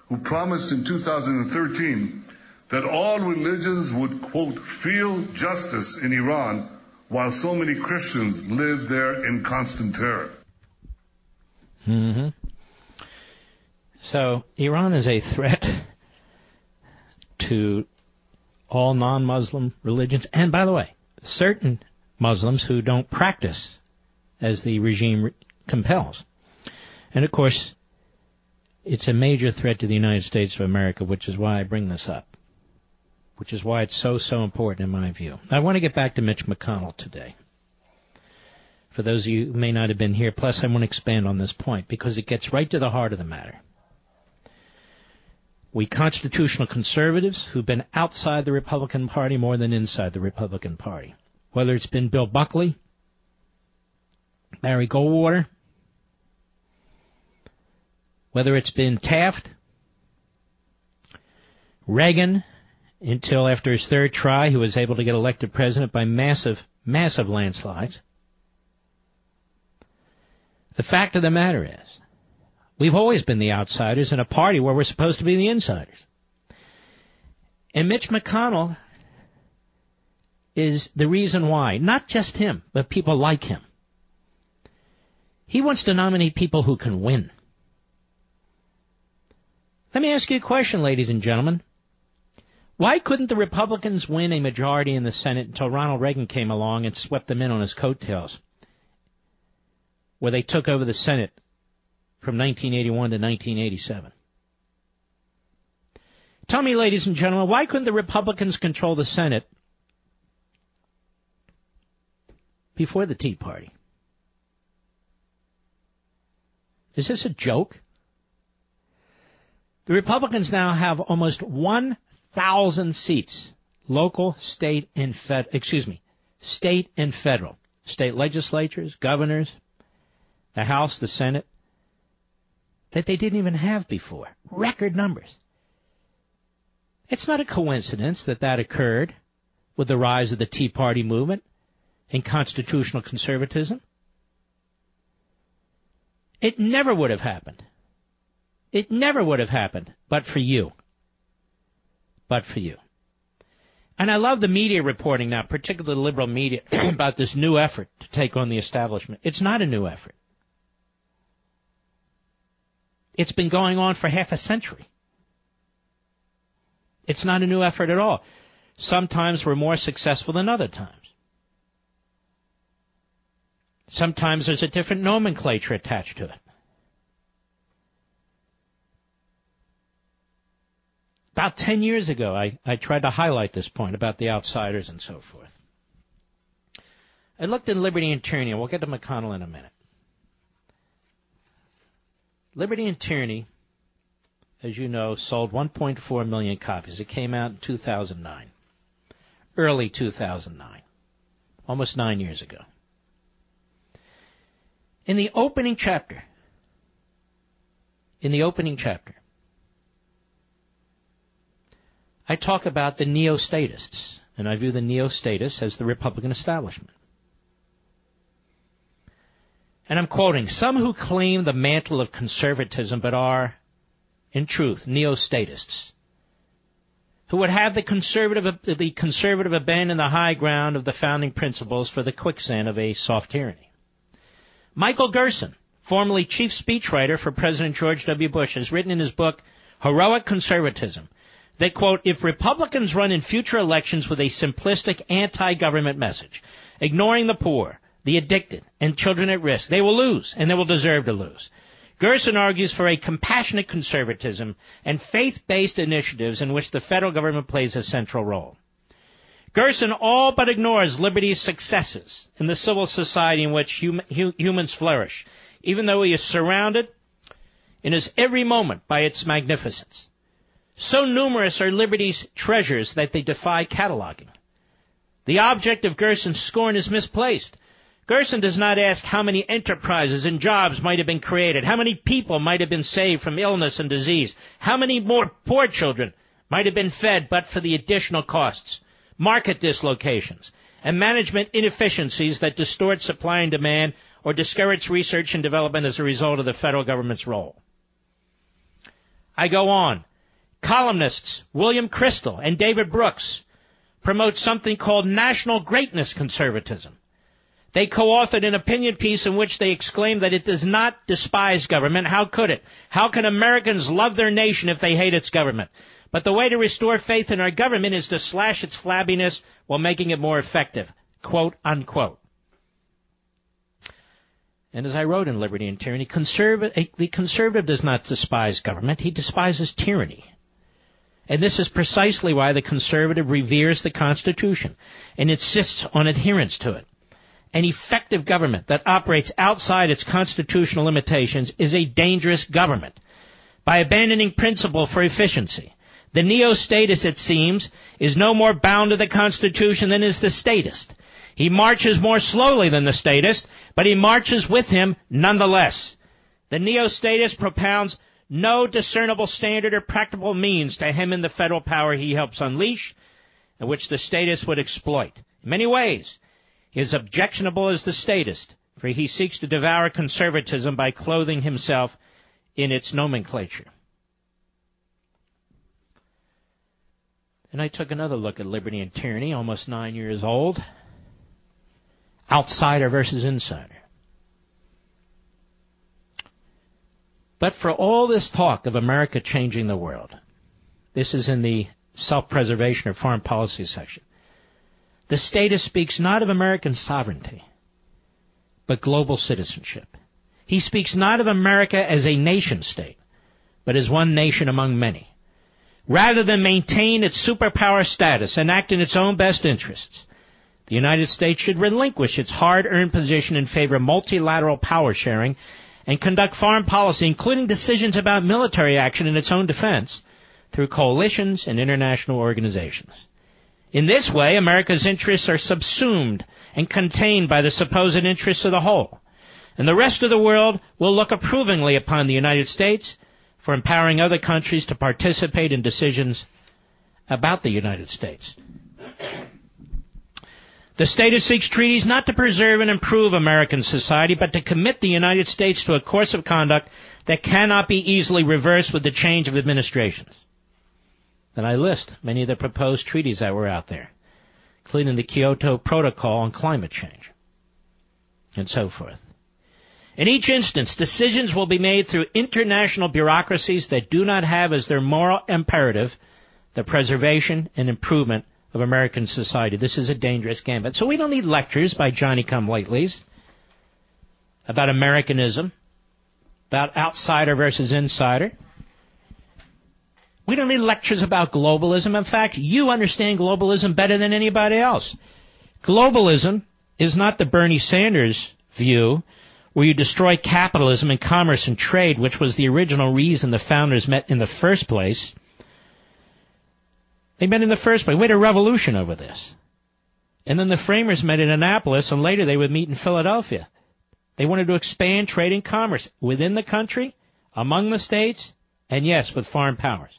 who promised in 2013 that all religions would, quote, feel justice in Iran while so many Christians live there in constant terror. hmm So Iran is a threat to all non-Muslim religions, and by the way, certain Muslims who don't practice as the regime re- compels. And of course, it's a major threat to the United States of America, which is why I bring this up. Which is why it's so, so important in my view. I want to get back to Mitch McConnell today. for those of you who may not have been here. Plus, I want to expand on this point because it gets right to the heart of the matter. We constitutional conservatives who've been outside the Republican Party more than inside the Republican Party, whether it's been Bill Buckley, Barry Goldwater, whether it's been Taft, Reagan, until after his third try, he was able to get elected president by massive, massive landslides. The fact of the matter is, we've always been the outsiders in a party where we're supposed to be the insiders. And Mitch McConnell is the reason why. Not just him, but people like him. He wants to nominate people who can win. Let me ask you a question, ladies and gentlemen. Why couldn't the Republicans win a majority in the Senate until Ronald Reagan came along and swept them in on his coattails? Where they took over the Senate from 1981 to 1987. Tell me, ladies and gentlemen, why couldn't the Republicans control the Senate before the Tea Party? Is this a joke? The Republicans now have almost 1,000 seats, local, state, and fed, excuse me, state and federal. State legislatures, governors, the House, the Senate, that they didn't even have before. Record numbers. It's not a coincidence that that occurred with the rise of the Tea Party movement and constitutional conservatism. It never would have happened. It never would have happened but for you. But for you. And I love the media reporting now, particularly the liberal media, about this new effort to take on the establishment. It's not a new effort. It's been going on for half a century. It's not a new effort at all. Sometimes we're more successful than other times. Sometimes there's a different nomenclature attached to it. About 10 years ago, I, I tried to highlight this point about the outsiders and so forth. I looked in Liberty and Tyranny, and we'll get to McConnell in a minute. Liberty and Tyranny, as you know, sold 1.4 million copies. It came out in 2009. Early 2009. Almost nine years ago. In the opening chapter, in the opening chapter, I talk about the neo-statists, and I view the neo-statists as the Republican establishment. And I'm quoting, some who claim the mantle of conservatism but are, in truth, neo-statists, who would have the conservative, the conservative abandon the high ground of the founding principles for the quicksand of a soft tyranny. Michael Gerson, formerly chief speechwriter for President George W. Bush, has written in his book, Heroic Conservatism, that quote, if Republicans run in future elections with a simplistic anti-government message, ignoring the poor, the addicted, and children at risk, they will lose, and they will deserve to lose. Gerson argues for a compassionate conservatism and faith-based initiatives in which the federal government plays a central role. Gerson all but ignores liberty's successes in the civil society in which hum- humans flourish, even though he is surrounded in his every moment by its magnificence. So numerous are liberty's treasures that they defy cataloging. The object of Gerson's scorn is misplaced. Gerson does not ask how many enterprises and jobs might have been created, how many people might have been saved from illness and disease, how many more poor children might have been fed but for the additional costs, market dislocations, and management inefficiencies that distort supply and demand or discourage research and development as a result of the federal government's role. I go on. Columnists William Kristol and David Brooks promote something called national greatness conservatism. They co-authored an opinion piece in which they exclaim that it does not despise government. How could it? How can Americans love their nation if they hate its government? But the way to restore faith in our government is to slash its flabbiness while making it more effective. Quote unquote. And as I wrote in Liberty and Tyranny, conservative, eh, the conservative does not despise government. He despises tyranny. And this is precisely why the conservative reveres the Constitution and insists on adherence to it. An effective government that operates outside its constitutional limitations is a dangerous government. By abandoning principle for efficiency, the neo-statist, it seems, is no more bound to the Constitution than is the statist. He marches more slowly than the statist, but he marches with him nonetheless. The neo-statist propounds no discernible standard or practical means to hem in the federal power he helps unleash, and which the statist would exploit. In many ways, is objectionable as the statist, for he seeks to devour conservatism by clothing himself in its nomenclature. And I took another look at liberty and tyranny, almost nine years old. Outsider versus insider. But for all this talk of America changing the world, this is in the self-preservation or foreign policy section. The statist speaks not of American sovereignty, but global citizenship. He speaks not of America as a nation state, but as one nation among many. Rather than maintain its superpower status and act in its own best interests, the United States should relinquish its hard-earned position in favor of multilateral power sharing and conduct foreign policy, including decisions about military action in its own defense, through coalitions and international organizations. In this way, America's interests are subsumed and contained by the supposed interests of the whole. And the rest of the world will look approvingly upon the United States for empowering other countries to participate in decisions about the United States. The statist seeks treaties not to preserve and improve American society, but to commit the United States to a course of conduct that cannot be easily reversed with the change of administrations. Then I list many of the proposed treaties that were out there, including the Kyoto Protocol on climate change, and so forth. In each instance, decisions will be made through international bureaucracies that do not have as their moral imperative the preservation and improvement of American society. This is a dangerous gambit. So we don't need lectures by Johnny come latelys about Americanism, about outsider versus insider. We don't need lectures about globalism. In fact, you understand globalism better than anybody else. Globalism is not the Bernie Sanders view where you destroy capitalism and commerce and trade, which was the original reason the founders met in the first place. They met in the first place. We had a revolution over this. And then the framers met in Annapolis, and later they would meet in Philadelphia. They wanted to expand trade and commerce within the country, among the states, and yes, with foreign powers.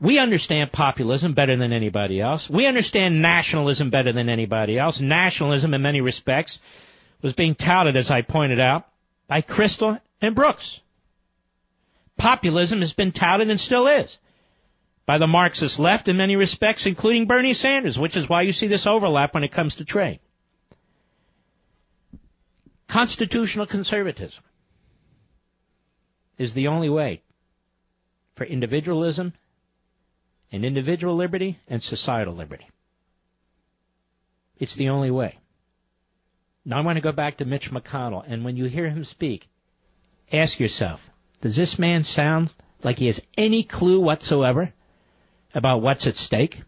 We understand populism better than anybody else. We understand nationalism better than anybody else. Nationalism, in many respects, was being touted, as I pointed out, by Kristol and Brooks. Populism has been touted and still is by the Marxist left in many respects, including Bernie Sanders, which is why you see this overlap when it comes to trade. Constitutional conservatism is the only way for individualism and individual liberty and societal liberty. It's the only way. Now I want to go back to Mitch McConnell, and when you hear him speak, ask yourself, does this man sound like he has any clue whatsoever about what's at stake?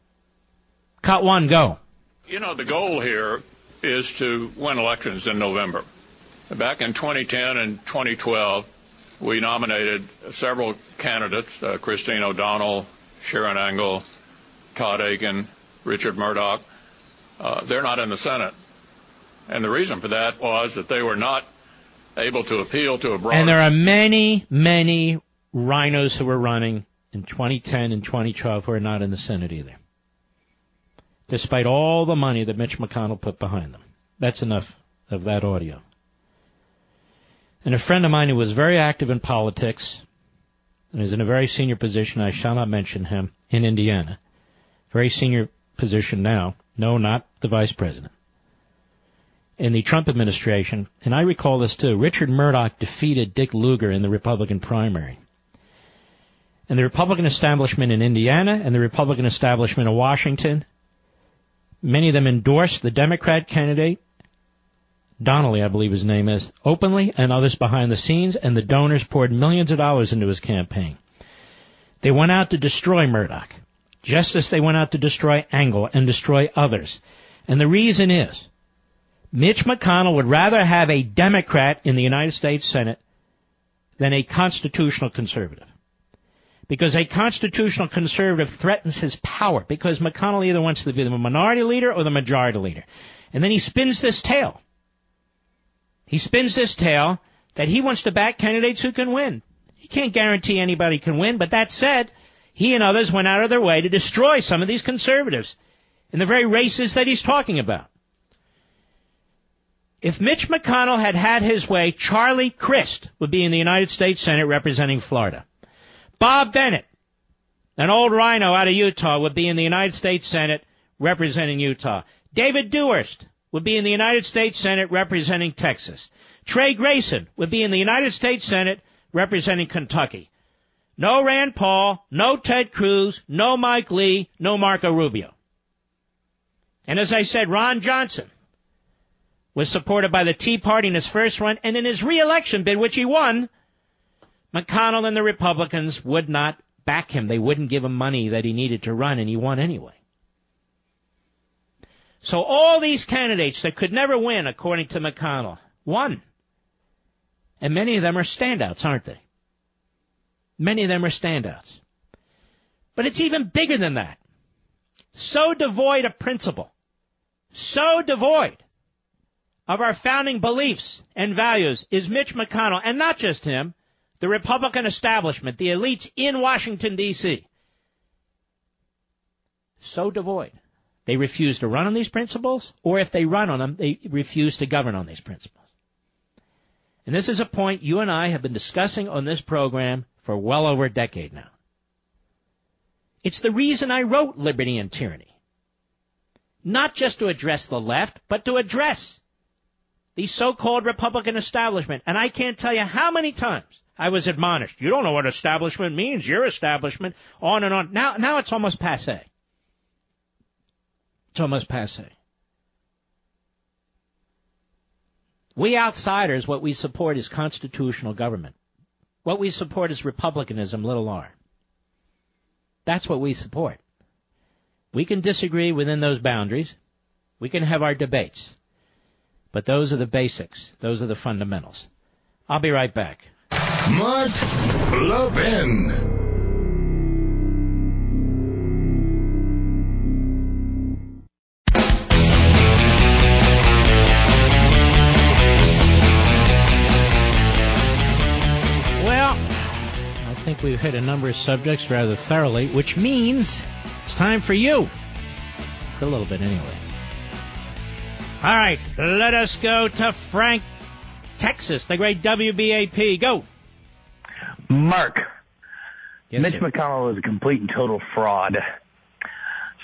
Cut one, go. You know, the goal here is to win elections in November. Back in 2010 and 2012, we nominated several candidates, uh, Christine O'Donnell, Sharron Angle, Todd Akin, Richard Mourdock. Uh, they're not in the Senate. And the reason for that was that they were not able to appeal to a broad. And there are many, many rhinos who were running in 2010 and 2012 who are not in the Senate either. Despite all the money that Mitch McConnell put behind them. That's enough of that audio. And a friend of mine who was very active in politics and is in a very senior position, I shall not mention him, in Indiana. Very senior position now. No, not the vice president. In the Trump administration, and I recall this too, Richard Mourdock defeated Dick Lugar in the Republican primary. And the Republican establishment in Indiana and the Republican establishment in Washington, many of them endorsed the Democrat candidate Donnelly, I believe his name is, openly and others behind the scenes, and the donors poured millions of dollars into his campaign. They went out to destroy Mourdock, just as they went out to destroy Angle and destroy others. And the reason is Mitch McConnell would rather have a Democrat in the United States Senate than a constitutional conservative. Because a constitutional conservative threatens his power, because McConnell either wants to be the minority leader or the majority leader. And then he spins this tale. He spins this tale that he wants to back candidates who can win. He can't guarantee anybody can win, but that said, he and others went out of their way to destroy some of these conservatives in the very races that he's talking about. If Mitch McConnell had had his way, Charlie Crist would be in the United States Senate representing Florida. Bob Bennett, an old rhino out of Utah, would be in the United States Senate representing Utah. David Dewhurst would be in the United States Senate representing Texas. Trey Grayson would be in the United States Senate representing Kentucky. No Rand Paul, no Ted Cruz, no Mike Lee, no Marco Rubio. And as I said, Ron Johnson was supported by the Tea Party in his first run, and in his reelection bid, which he won, McConnell and the Republicans would not back him. They wouldn't give him money that he needed to run, and he won anyway. So all these candidates that could never win, according to McConnell, won. And many of them are standouts, aren't they? Many of them are standouts. But it's even bigger than that. So devoid of principle. So devoid of our founding beliefs and values is Mitch McConnell, and not just him, the Republican establishment, the elites in Washington, D.C. So devoid. They refuse to run on these principles, or if they run on them, they refuse to govern on these principles. And this is a point you and I have been discussing on this program for well over a decade now. It's the reason I wrote Liberty and Tyranny. Not just to address the left, but to address the so-called Republican establishment. And I can't tell you how many times I was admonished. You don't know what establishment means. Your establishment. On and on. Now, now it's almost passe. Almost passe. We outsiders, what we support is constitutional government. What we support is republicanism, little r. That's what we support. We can disagree within those boundaries. We can have our debates. But those are the basics. Those are the fundamentals. I'll be right back. Mark Levin. Think we've hit a number of subjects rather thoroughly, which means it's time for you. A little bit anyway. All right, let us go to Frank, Texas, the great WBAP. Go. Mark, Yes, Mitch sir. McConnell is a complete and total fraud.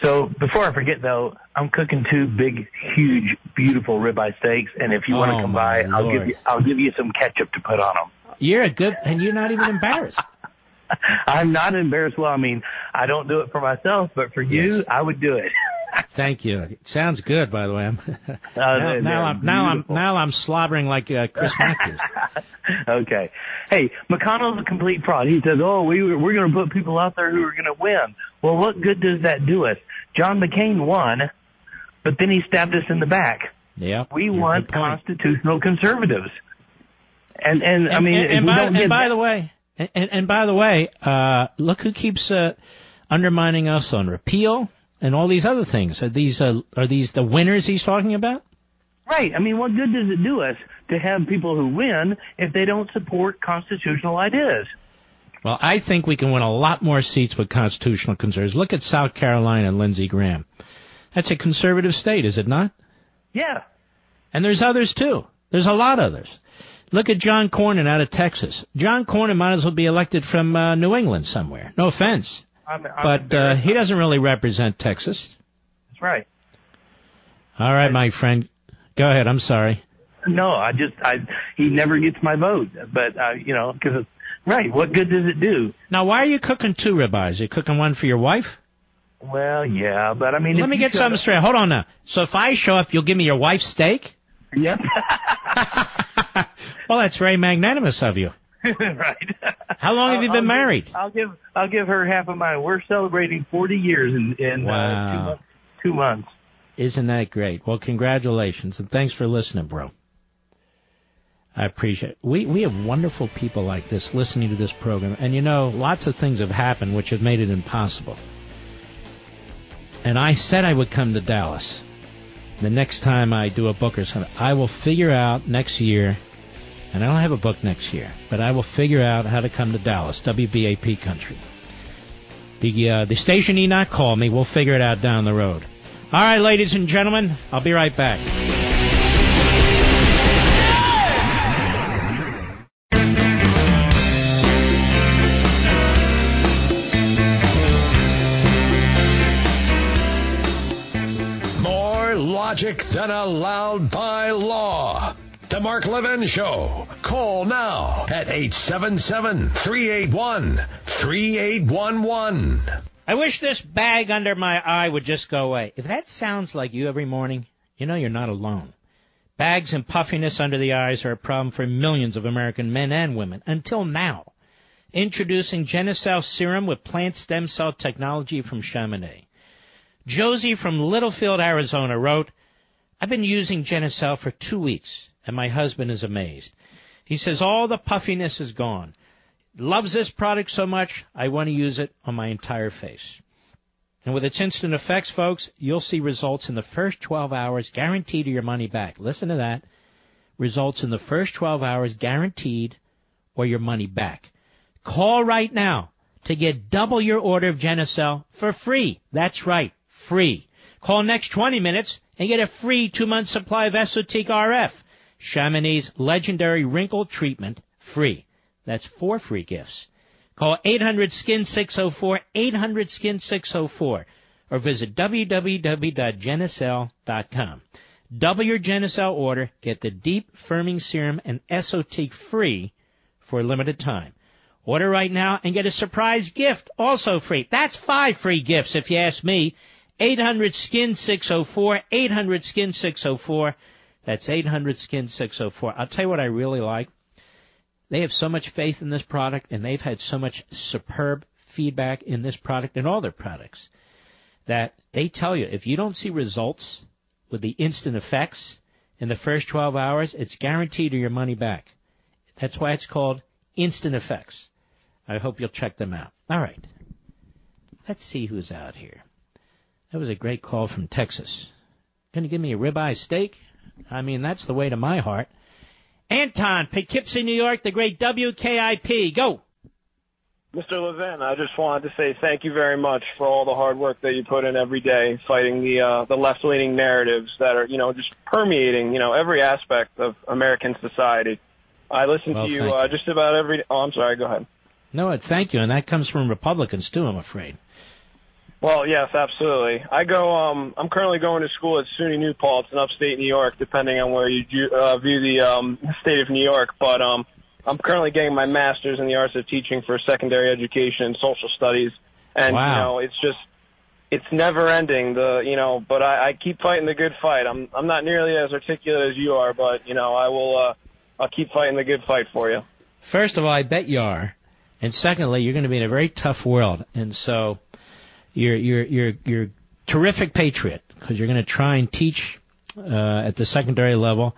So before I forget though, I'm cooking two big, huge, beautiful ribeye steaks, and if you want Oh, to come by, my I'll give you I'll give you some ketchup to put on them. You're a good, and you're not even embarrassed. I'm not embarrassed. Well, I mean, I don't do it for myself, but for you, I would do it. Thank you. It sounds good, by the way. I'm, now, they're- now they're I'm now I'm now I'm slobbering like uh, Chris Matthews. okay. Hey, McConnell's a complete fraud. He says, "Oh, we we're going to put people out there who are going to win." Well, what good does that do us? John McCain won, but then he stabbed us in the back. Yeah. We want constitutional conservatives. And and, I mean, and, and by, and by that- the way, and, and by the way, uh, look who keeps uh, undermining us on repeal and all these other things. Are these uh, are these the winners he's talking about? right? I mean, what good does it do us to have people who win if they don't support constitutional ideas? Well, I think we can win a lot more seats with constitutional conservatives. Look at South Carolina and Lindsey Graham. That's a conservative state, is it not? Yeah. And there's others too. There's a lot others. Look at John Cornyn out of Texas. John Cornyn might as well be elected from uh, New England somewhere. No offense, I'm, I'm but uh, he doesn't really represent Texas. That's right. All right, my friend. Go ahead. I'm sorry. No, I just I he never gets my vote, but uh, you know, because right, what good does it do? Now, why are you cooking two ribeyes? You cooking one for your wife? Well, yeah, but I mean, Let me get something up- straight. Hold on now. So if I show up, you'll give me your wife's steak? Yep. Well, that's very magnanimous of you. right. How long have you been I'll give- married? I'll give I'll give her half of mine. We're celebrating 40 years in in uh, two months. Two months. Isn't that great? Well, congratulations and thanks for listening, bro. I appreciate it. We, we have wonderful people like this listening to this program. And you know, lots of things have happened which have made it impossible. And I said I would come to Dallas. The next time I do a book or something, I will figure out next year, and I don't have a book next year, but I will figure out how to come to Dallas, WBAP country. The, uh, the station need not call me. We'll figure it out down the road. All right, ladies and gentlemen, I'll be right back. More logic than allowed by law. The Mark Levin Show. Call now at 877-381-3811. I wish this bag under my eye would just go away. If that sounds like you every morning, you know you're not alone. Bags and puffiness under the eyes are a problem for millions of American men and women until now. Introducing Genucel serum with plant stem cell technology from Chamonix. Josie from Littlefield, Arizona wrote, I've been using Genucel for two weeks and my husband is amazed. He says all the puffiness is gone. Loves this product so much, I want to use it on my entire face. And with its instant effects, folks, you'll see results in the first 12 hours guaranteed or your money back. Listen to that. Results in the first 12 hours guaranteed or your money back. Call right now to get double your order of Genucel for free. That's right, free. Call next 20 minutes and get a free two-month supply of Esotique RF. Chamonix's legendary wrinkle treatment free. That's four free gifts. Call 800 skin 604 800 skin 604 or visit www.genucel.com. Double your Genucel order, get the deep firming serum and Esotique free for a limited time. Order right now and get a surprise gift also free. That's five free gifts if you ask me. 800 skin 604 800 skin 604 that's 800 skin 604. I'll tell you what I really like. They have so much faith in this product and they've had so much superb feedback in this product and all their products that they tell you if you don't see results with the instant effects in the first 12 hours, it's guaranteed your money back. That's why it's called instant effects. I hope you'll check them out. All right. Let's see who's out here. That was a great call from Texas. Going to give me a ribeye steak? I mean, that's the way to my heart. Anton, Poughkeepsie, New York, the great WKIP. Go. Mr. Levin, I just wanted to say thank you very much for all the hard work that you put in every day fighting the uh, the left leaning narratives that are you know just permeating you know every aspect of American society. I listen Well, to you uh, just about every. Oh, I'm sorry. Go ahead. No, thank you, and that comes from Republicans too, I'm afraid. Well, yes, absolutely. I go. Um, I'm currently going to school at SUNY New Paltz in upstate New York, depending on where you do, uh, view the um, state of New York. But um, I'm currently getting my master's in the arts of teaching for secondary education and social studies, and Wow. you know, it's just it's never ending. The you know, but I, I keep fighting the good fight. I'm I'm not nearly as articulate as you are, but you know, I will. Uh, I'll keep fighting the good fight for you. First of all, I bet you are, and secondly, you're going to be in a very tough world, and so you're you're you're you're a terrific patriot because you're going to try and teach uh, at the secondary level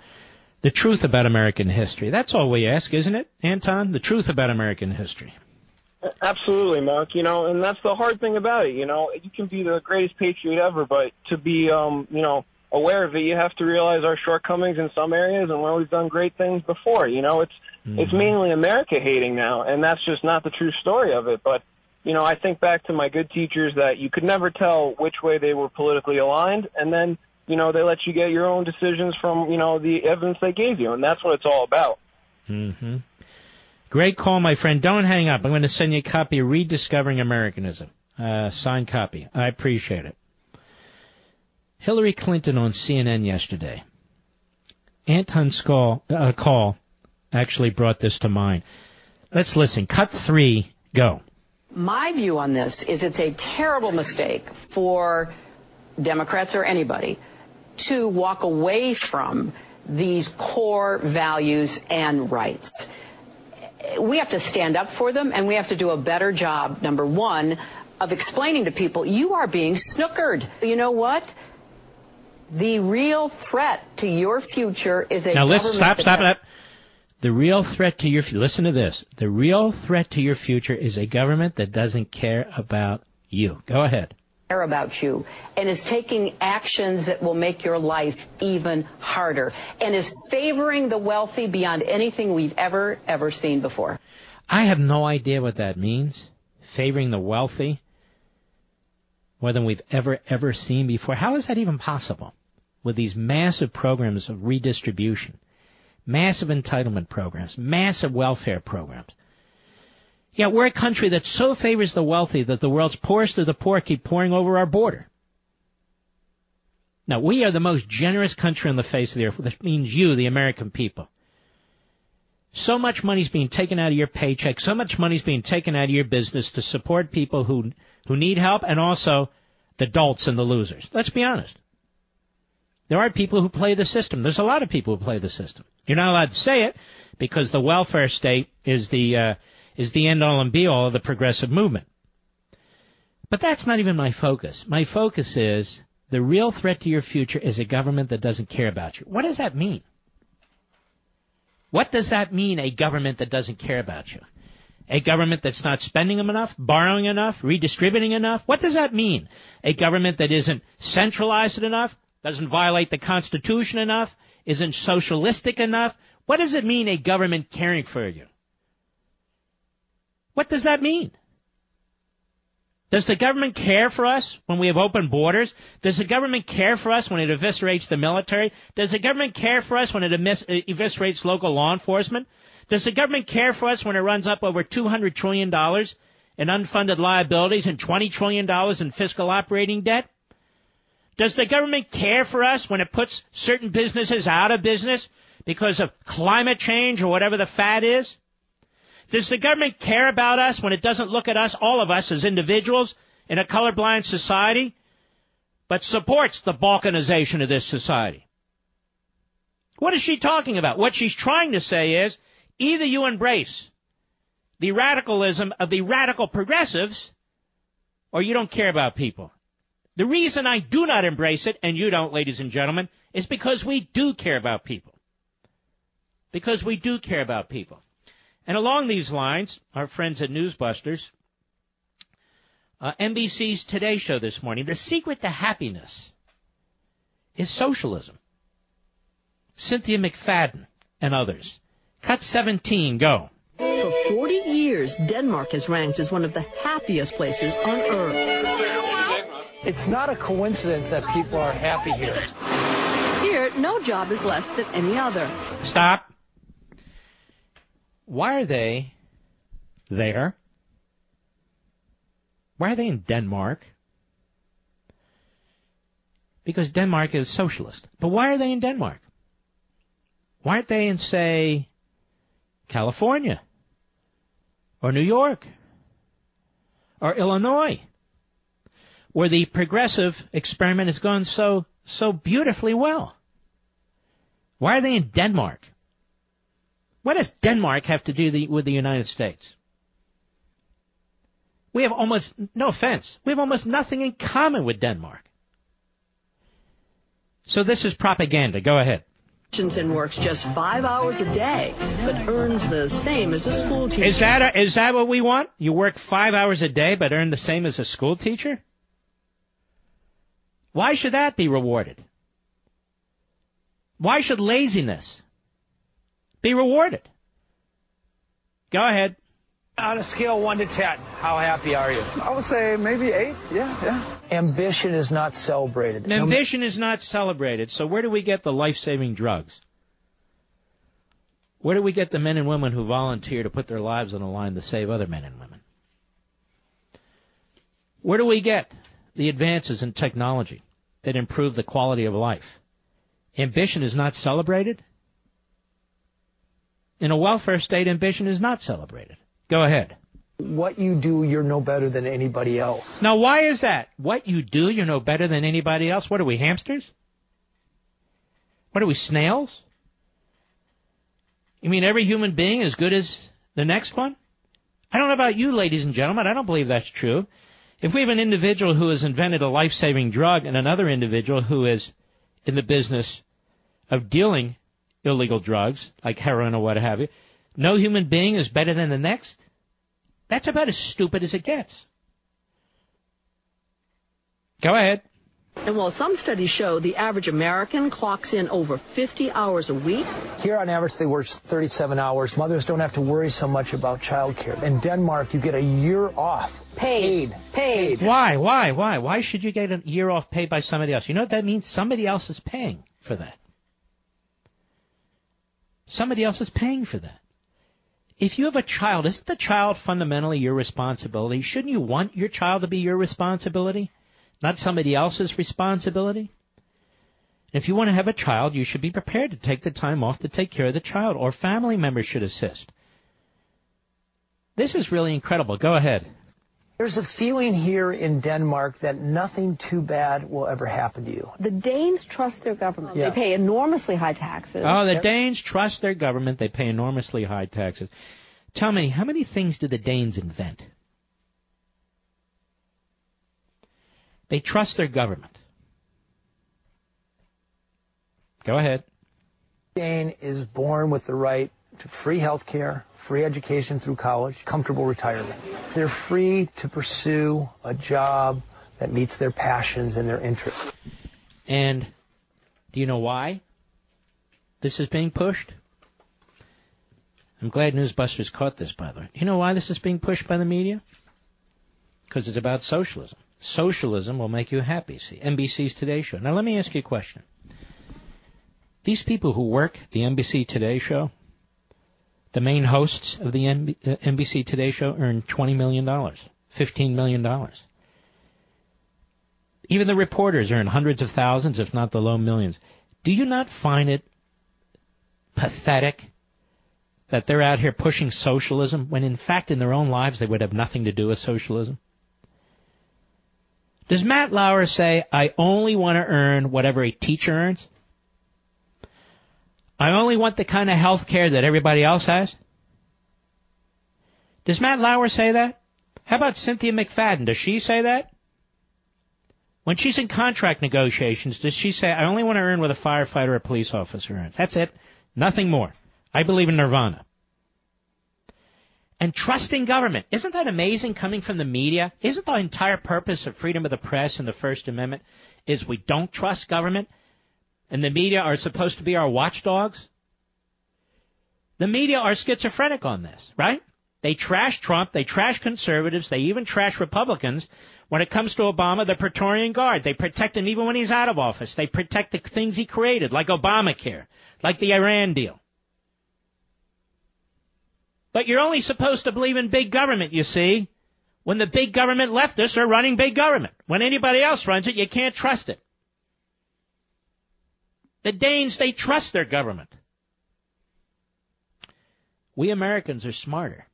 the truth about American history. That's all we ask, isn't it, Anton? The truth about American history. Absolutely, Mark. You know, and that's the hard thing about it. You know, you can be the greatest patriot ever, but to be, um, you know, aware of it, you have to realize our shortcomings in some areas and where we've done great things before. You know, it's it's mainly America hating now, and that's just not the true story of it. But you know, I think back to my good teachers that you could never tell which way they were politically aligned, and then you know they let you get your own decisions from you know the evidence they gave you, and that's what it's all about. Mm-hmm. Great call, my friend. Don't hang up. I'm going to send you a copy of Rediscovering Americanism. Uh, signed copy. I appreciate it. Hillary Clinton on CNN yesterday. Anton Skull, uh, call actually brought this to mind. Let's listen. Cut three. Go. My view on this is it's a terrible mistake for Democrats or anybody to walk away from these core values and rights. We have to stand up for them and we have to do a better job, number one, of explaining to people you are being snookered. You know what? The real threat to your future is a Now listen, government stop, stop, stop. The real threat to your, listen to this. The real threat to your future is a government that doesn't care about you. Go ahead. care about you and is taking actions that will make your life even harder and is favoring the wealthy beyond anything we've ever, ever seen before. I have no idea what that means. Favoring the wealthy more than we've ever, ever seen before. How is that even possible? With these massive programs of redistribution, massive entitlement programs, massive welfare programs. Yet we're a country that so favors the wealthy that the world's poorest of the poor keep pouring over our border. Now, we are the most generous country on the face of the earth. That means you, the American people. So much money's being taken out of your paycheck, so much money's being taken out of your business to support people who, who need help and also the dolts and the losers. Let's be honest. There are people who play the system. There's a lot of people who play the system. You're not allowed to say it because the welfare state is the, uh, is the end all and be all of the progressive movement. But that's not even my focus. My focus is the real threat to your future is a government that doesn't care about you. What does that mean? What does that mean, a government that doesn't care about you? A government that's not spending enough, borrowing enough, redistributing enough? What does that mean? A government that isn't centralized enough, doesn't violate the Constitution enough, isn't socialistic enough? What does it mean, a government caring for you? What does that mean? Does the government care for us when we have open borders? Does the government care for us when it eviscerates the military? Does the government care for us when it uh, eviscerates local law enforcement? Does the government care for us when it runs up over $200 trillion in unfunded liabilities and $20 trillion in fiscal operating debt? Does the government care for us when it puts certain businesses out of business because of climate change or whatever the fad is? Does the government care about us when it doesn't look at us, all of us as individuals in a colorblind society, but supports the balkanization of this society? What is she talking about? What she's trying to say is either you embrace the radicalism of the radical progressives or you don't care about people. The reason I do not embrace it, and you don't, ladies and gentlemen, is because we do care about people. Because we do care about people. And along these lines, our friends at Newsbusters, uh, NBC's Today Show this morning, the secret to happiness is socialism. Cynthia McFadden and others. Cut 17, go. For 40 years, Denmark is ranked as one of the happiest places on earth. It's not a coincidence that people are happy here. Here, no job is less than any other. Stop. Why are they there? Why are they in Denmark? Because Denmark is socialist. But why are they in Denmark? Why aren't they in, say, California? Or New York? Or Illinois? Where the progressive experiment has gone so, so beautifully well. Why are they in Denmark? What does Denmark have to do the, with the United States? We have almost, no offense, we have almost nothing in common with Denmark. So this is propaganda. Go ahead. And works just five hours a day, but earns the same as a school teacher. Is that a, is that what we want? You work five hours a day, but earn the same as a school teacher? Why should that be rewarded? Why should laziness be rewarded? Go ahead. On a scale of 1 to 10, how happy are you? I would say maybe 8, yeah, yeah. Ambition is not celebrated. Ambition is not celebrated. So where do we get the life-saving drugs? Where do we get the men and women who volunteer to put their lives on the line to save other men and women? Where do we get the advances in technology that improve the quality of life? Ambition is not celebrated? In a welfare state, ambition is not celebrated. Go ahead. What you do, you're no better than anybody else. Now, why is that? What you do, you're no better than anybody else? What are we, hamsters? What are we, snails? You mean every human being as good as the next one? I don't know about you, ladies and gentlemen. I don't believe that's true. If we have an individual who has invented a life-saving drug and another individual who is in the business of dealing illegal drugs, like heroin or what have you. No human being is better than the next. That's about as stupid as it gets. Go ahead. And while some studies show the average American clocks in over 50 hours a week, Here on average, they work 37 hours. Mothers don't have to worry so much about childcare. In Denmark, you get a year off. Paid. Paid. Why? Why? Why? Why should you get a year off paid by somebody else? You know what that means? Somebody else is paying for that. Somebody else is paying for that. If you have a child, isn't the child fundamentally your responsibility? Shouldn't you want your child to be your responsibility? Not somebody else's responsibility? And if you want to have a child, you should be prepared to take the time off to take care of the child, or family members should assist. This is really incredible. Go ahead. There's a feeling here in Denmark that nothing too bad will ever happen to you. The Danes trust their government. Yeah. They pay enormously high taxes. Oh, the Danes trust their government. They pay enormously high taxes. Tell me, how many things did the Danes invent? They trust their government. Go ahead. Dane is born with the right to free health care, free education through college, comfortable retirement. They're free to pursue a job that meets their passions and their interests. And do you know why this is being pushed? I'm glad Newsbusters caught this, by the way. You know why this is being pushed by the media? Because it's about socialism. Socialism will make you happy. See, NBC's Today Show. Now let me ask you a question. These people who work the NBC Today Show, the main hosts of the uh, NBC Today Show earn $20 million, $15 million. Even the reporters earn hundreds of thousands, if not the low millions. Do you not find it pathetic that they're out here pushing socialism when in fact in their own lives they would have nothing to do with socialism? Does Matt Lauer say, I only want to earn whatever a teacher earns? I only want the kind of health care that everybody else has? Does Matt Lauer say that? How about Cynthia McFadden? Does she say that? When she's in contract negotiations, does she say, I only want to earn what a firefighter or a police officer earns? That's it. Nothing more. I believe in nirvana. And trusting government. Isn't that amazing coming from the media? Isn't the entire purpose of freedom of the press and the First Amendment is we don't trust government? And the media are supposed to be our watchdogs? The media are schizophrenic on this, right? They trash Trump, they trash conservatives, they even trash Republicans. When it comes to Obama, the Praetorian Guard, they protect him even when he's out of office. They protect the things he created, like Obamacare, like the Iran deal. But you're only supposed to believe in big government, you see, when the big government leftists are running big government. When anybody else runs it, you can't trust it. The Danes, they trust their government. We Americans are smarter.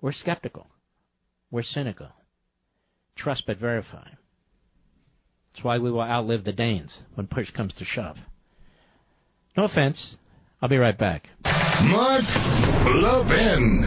We're skeptical. We're cynical. Trust but verify. That's why we will outlive the Danes when push comes to shove. No offense. I'll be right back. Mark Levin.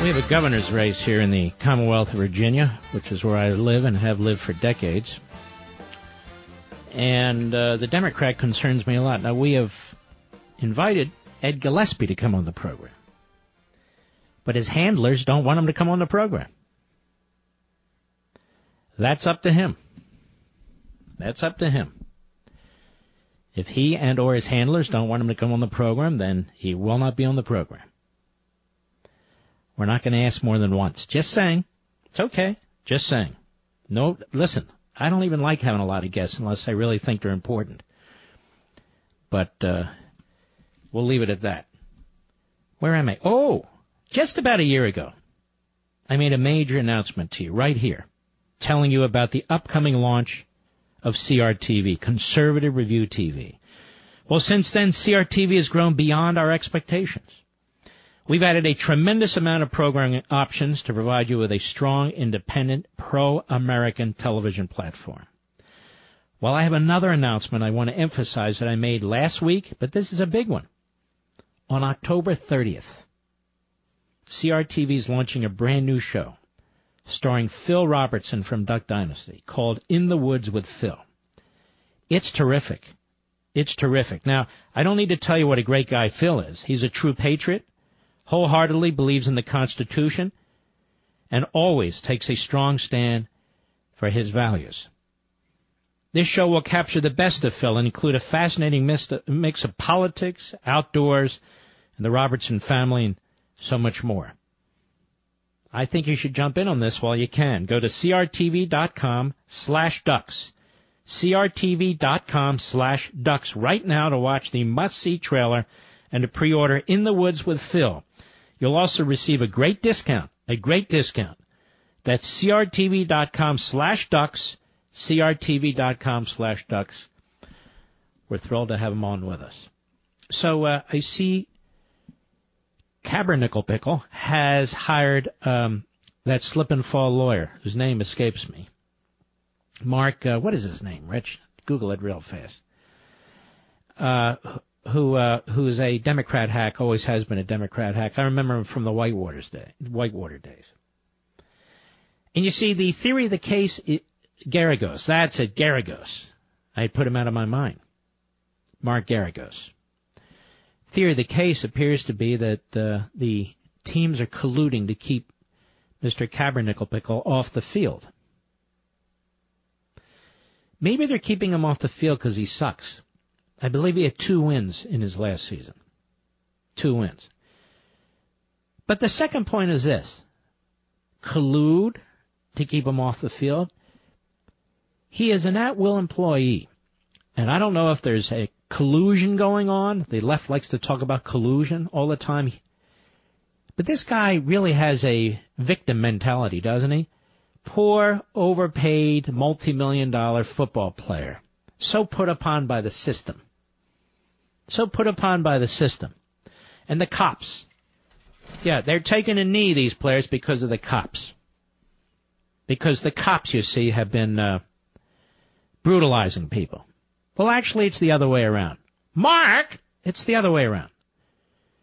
We have a governor's race here in the Commonwealth of Virginia, which is where I live and have lived for decades. And uh, the Democrat concerns me a lot. Now, we have invited Ed Gillespie to come on the program. But his handlers don't want him to come on the program. That's up to him. That's up to him. If he and or his handlers don't want him to come on the program, then he will not be on the program. We're not going to ask more than once. Just saying. It's okay. Just saying. No, listen, I don't even like having a lot of guests unless I really think they're important. But, uh, we'll leave it at that. Where am I? Oh, just about a year ago, I made a major announcement to you right here, telling you about the upcoming launch of CRTV, Conservative Review TV. Well, since then, CRTV has grown beyond our expectations. We've added a tremendous amount of programming options to provide you with a strong, independent, pro-American television platform. Well, I have another announcement I want to emphasize that I made last week, but this is a big one. On October 30th, CRTV is launching a brand new show starring Phil Robertson from Duck Dynasty called In the Woods with Phil. It's terrific. It's terrific. Now, I don't need to tell you what a great guy Phil is. He's a true patriot, wholeheartedly believes in the Constitution, and always takes a strong stand for his values. This show will capture the best of Phil and include a fascinating mix of politics, outdoors, and the Robertson family, and so much more. I think you should jump in on this while you can. Go to crtv.com slash ducks. crtv.com slash ducks right now to watch the must-see trailer and to pre-order In the Woods with Phil. You'll also receive a great discount, a great discount. That's crtv.com slash ducks, crtv.com slash ducks. We're thrilled to have him on with us. So uh, I see Cabernickel Pickle has hired um, that slip and fall lawyer whose name escapes me. Mark, uh, what is his name, Rich? Google it real fast. Uh, who uh, who is a Democrat hack, always has been a Democrat hack. I remember him from the Whitewater's day, Whitewater days. And you see, the theory of the case, it, Geragos, that's it, Geragos. I had put him out of my mind. Mark Geragos theory of the case appears to be that uh, the teams are colluding to keep Mr. Cabernickel Pickle off the field. Maybe they're keeping him off the field because he sucks. I believe he had two wins in his last season. Two wins. But the second point is this. Collude to keep him off the field. He is an at-will employee. And I don't know if there's a collusion going on. The left likes to talk about collusion all the time. But this guy really has a victim mentality, doesn't he? Poor, overpaid, multi-million dollar football player. So put upon by the system. So put upon by the system. And the cops. Yeah, they're taking a knee, these players, because of the cops. Because the cops, you see, have been uh, brutalizing people. Well, actually, it's the other way around. Mark, it's the other way around.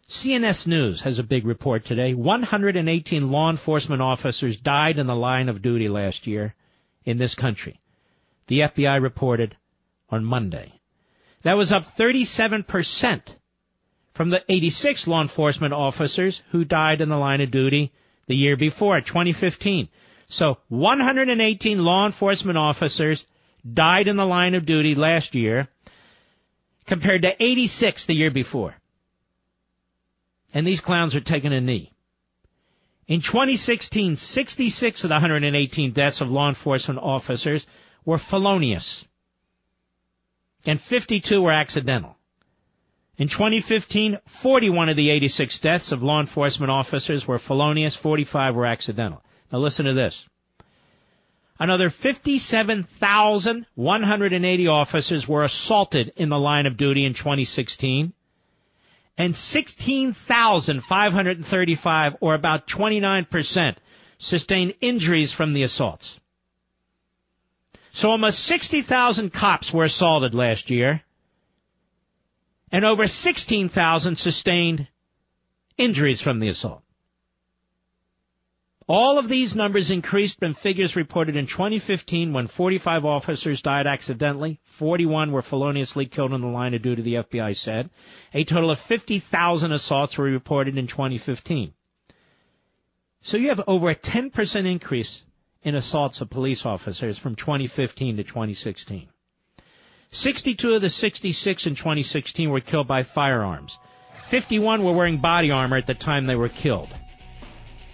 CNS News has a big report today. 118 law enforcement officers died in the line of duty last year in this country. The FBI reported on Monday. That was up 37% from the 86 law enforcement officers who died in the line of duty the year before, 2015. So 118 law enforcement officers died in the line of duty last year compared to 86 the year before. And these clowns are taking a knee. In 2016, 66 of the 118 deaths of law enforcement officers were felonious. And 52 were accidental. In 2015, 41 of the 86 deaths of law enforcement officers were felonious, 45 were accidental. Now listen to this. Another 57,180 officers were assaulted in the line of duty in 2016. And 16,535, or about 29%, sustained injuries from the assaults. So almost 60,000 cops were assaulted last year. And over 16,000 sustained injuries from the assault. All of these numbers increased from figures reported in 2015 when 45 officers died accidentally. 41 were feloniously killed in the line of duty, the FBI said. A total of 50,000 assaults were reported in 2015. So you have over a 10% increase in assaults of police officers from 2015 to 2016. 62 of the 66 in 2016 were killed by firearms. 51 were wearing body armor at the time they were killed.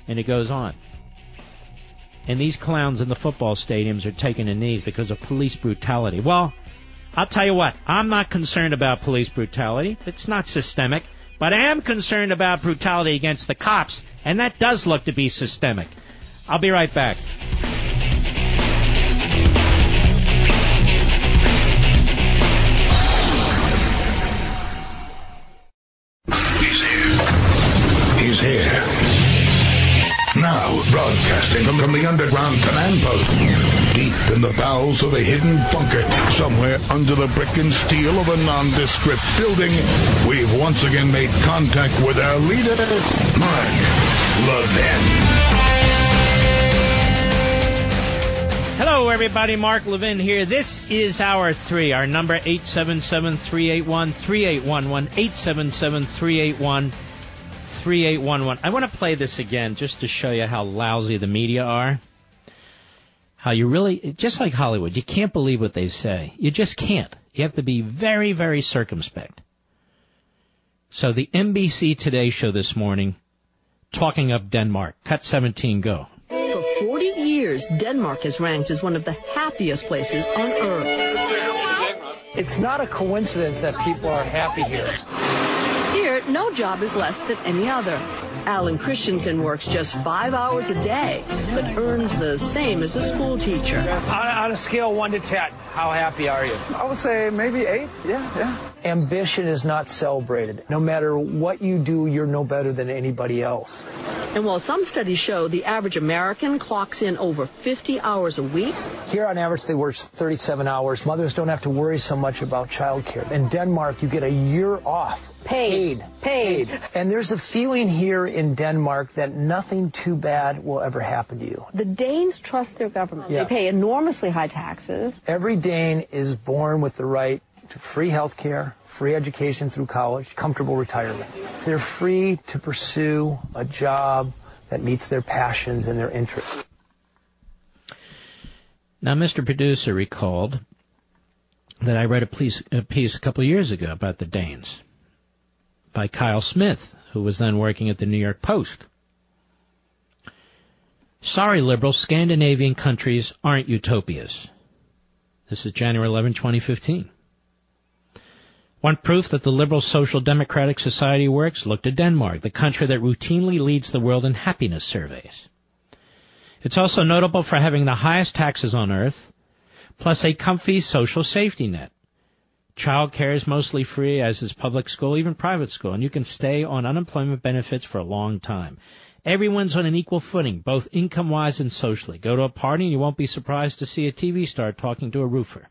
And it goes on. And these clowns in the football stadiums are taking a knee because of police brutality. Well, I'll tell you what, I'm not concerned about police brutality. It's not systemic. But I am concerned about brutality against the cops, and that does look to be systemic. I'll be right back. Deep in the bowels of a hidden bunker, somewhere under the brick and steel of a nondescript building, we've once again made contact with our leader, Mark Levin. Hello, everybody. Mark Levin here. This is hour three. Our number 877-381-3811. 877-381-3811. I want to play this again just to show you how lousy the media are. How you really, just like Hollywood, you can't believe what they say. You just can't. You have to be very, very circumspect. So the NBC Today show this morning, talking up Denmark. Cut 17, go. For 40 years, Denmark is ranked as one of the happiest places on earth. It's not a coincidence that people are happy here. Here, no job is less than any other. Alan Christensen works just five hours a day, but earns the same as a school teacher. On, on a scale of 1 to 10, how happy are you? I would say maybe eight. Yeah, yeah. Ambition is not celebrated. No matter what you do, you're no better than anybody else. And while some studies show the average American clocks in over 50 hours a week, Here on average, they work 37 hours. Mothers don't have to worry so much about childcare. In Denmark, you get a year off. Paid. Paid. And there's a feeling here in Denmark that nothing too bad will ever happen to you. The Danes trust their government. Yeah. They pay enormously high taxes. Every Dane is born with the right to free health care, free education through college, comfortable retirement. They're free to pursue a job that meets their passions and their interests. Now, Mr. Producer recalled that I read a piece, a piece a couple of years ago about the Danes by Kyle Smith, who was then working at the New York Post. Sorry, liberals, Scandinavian countries aren't utopias. This is January 11, 2015. Want proof that the liberal social democratic society works? Look to Denmark, the country that routinely leads the world in happiness surveys. It's also notable for having the highest taxes on earth, plus a comfy social safety net. Child care is mostly free, as is public school, even private school, and you can stay on unemployment benefits for a long time. Everyone's on an equal footing, both income-wise and socially. Go to a party and you won't be surprised to see a TV star talking to a roofer.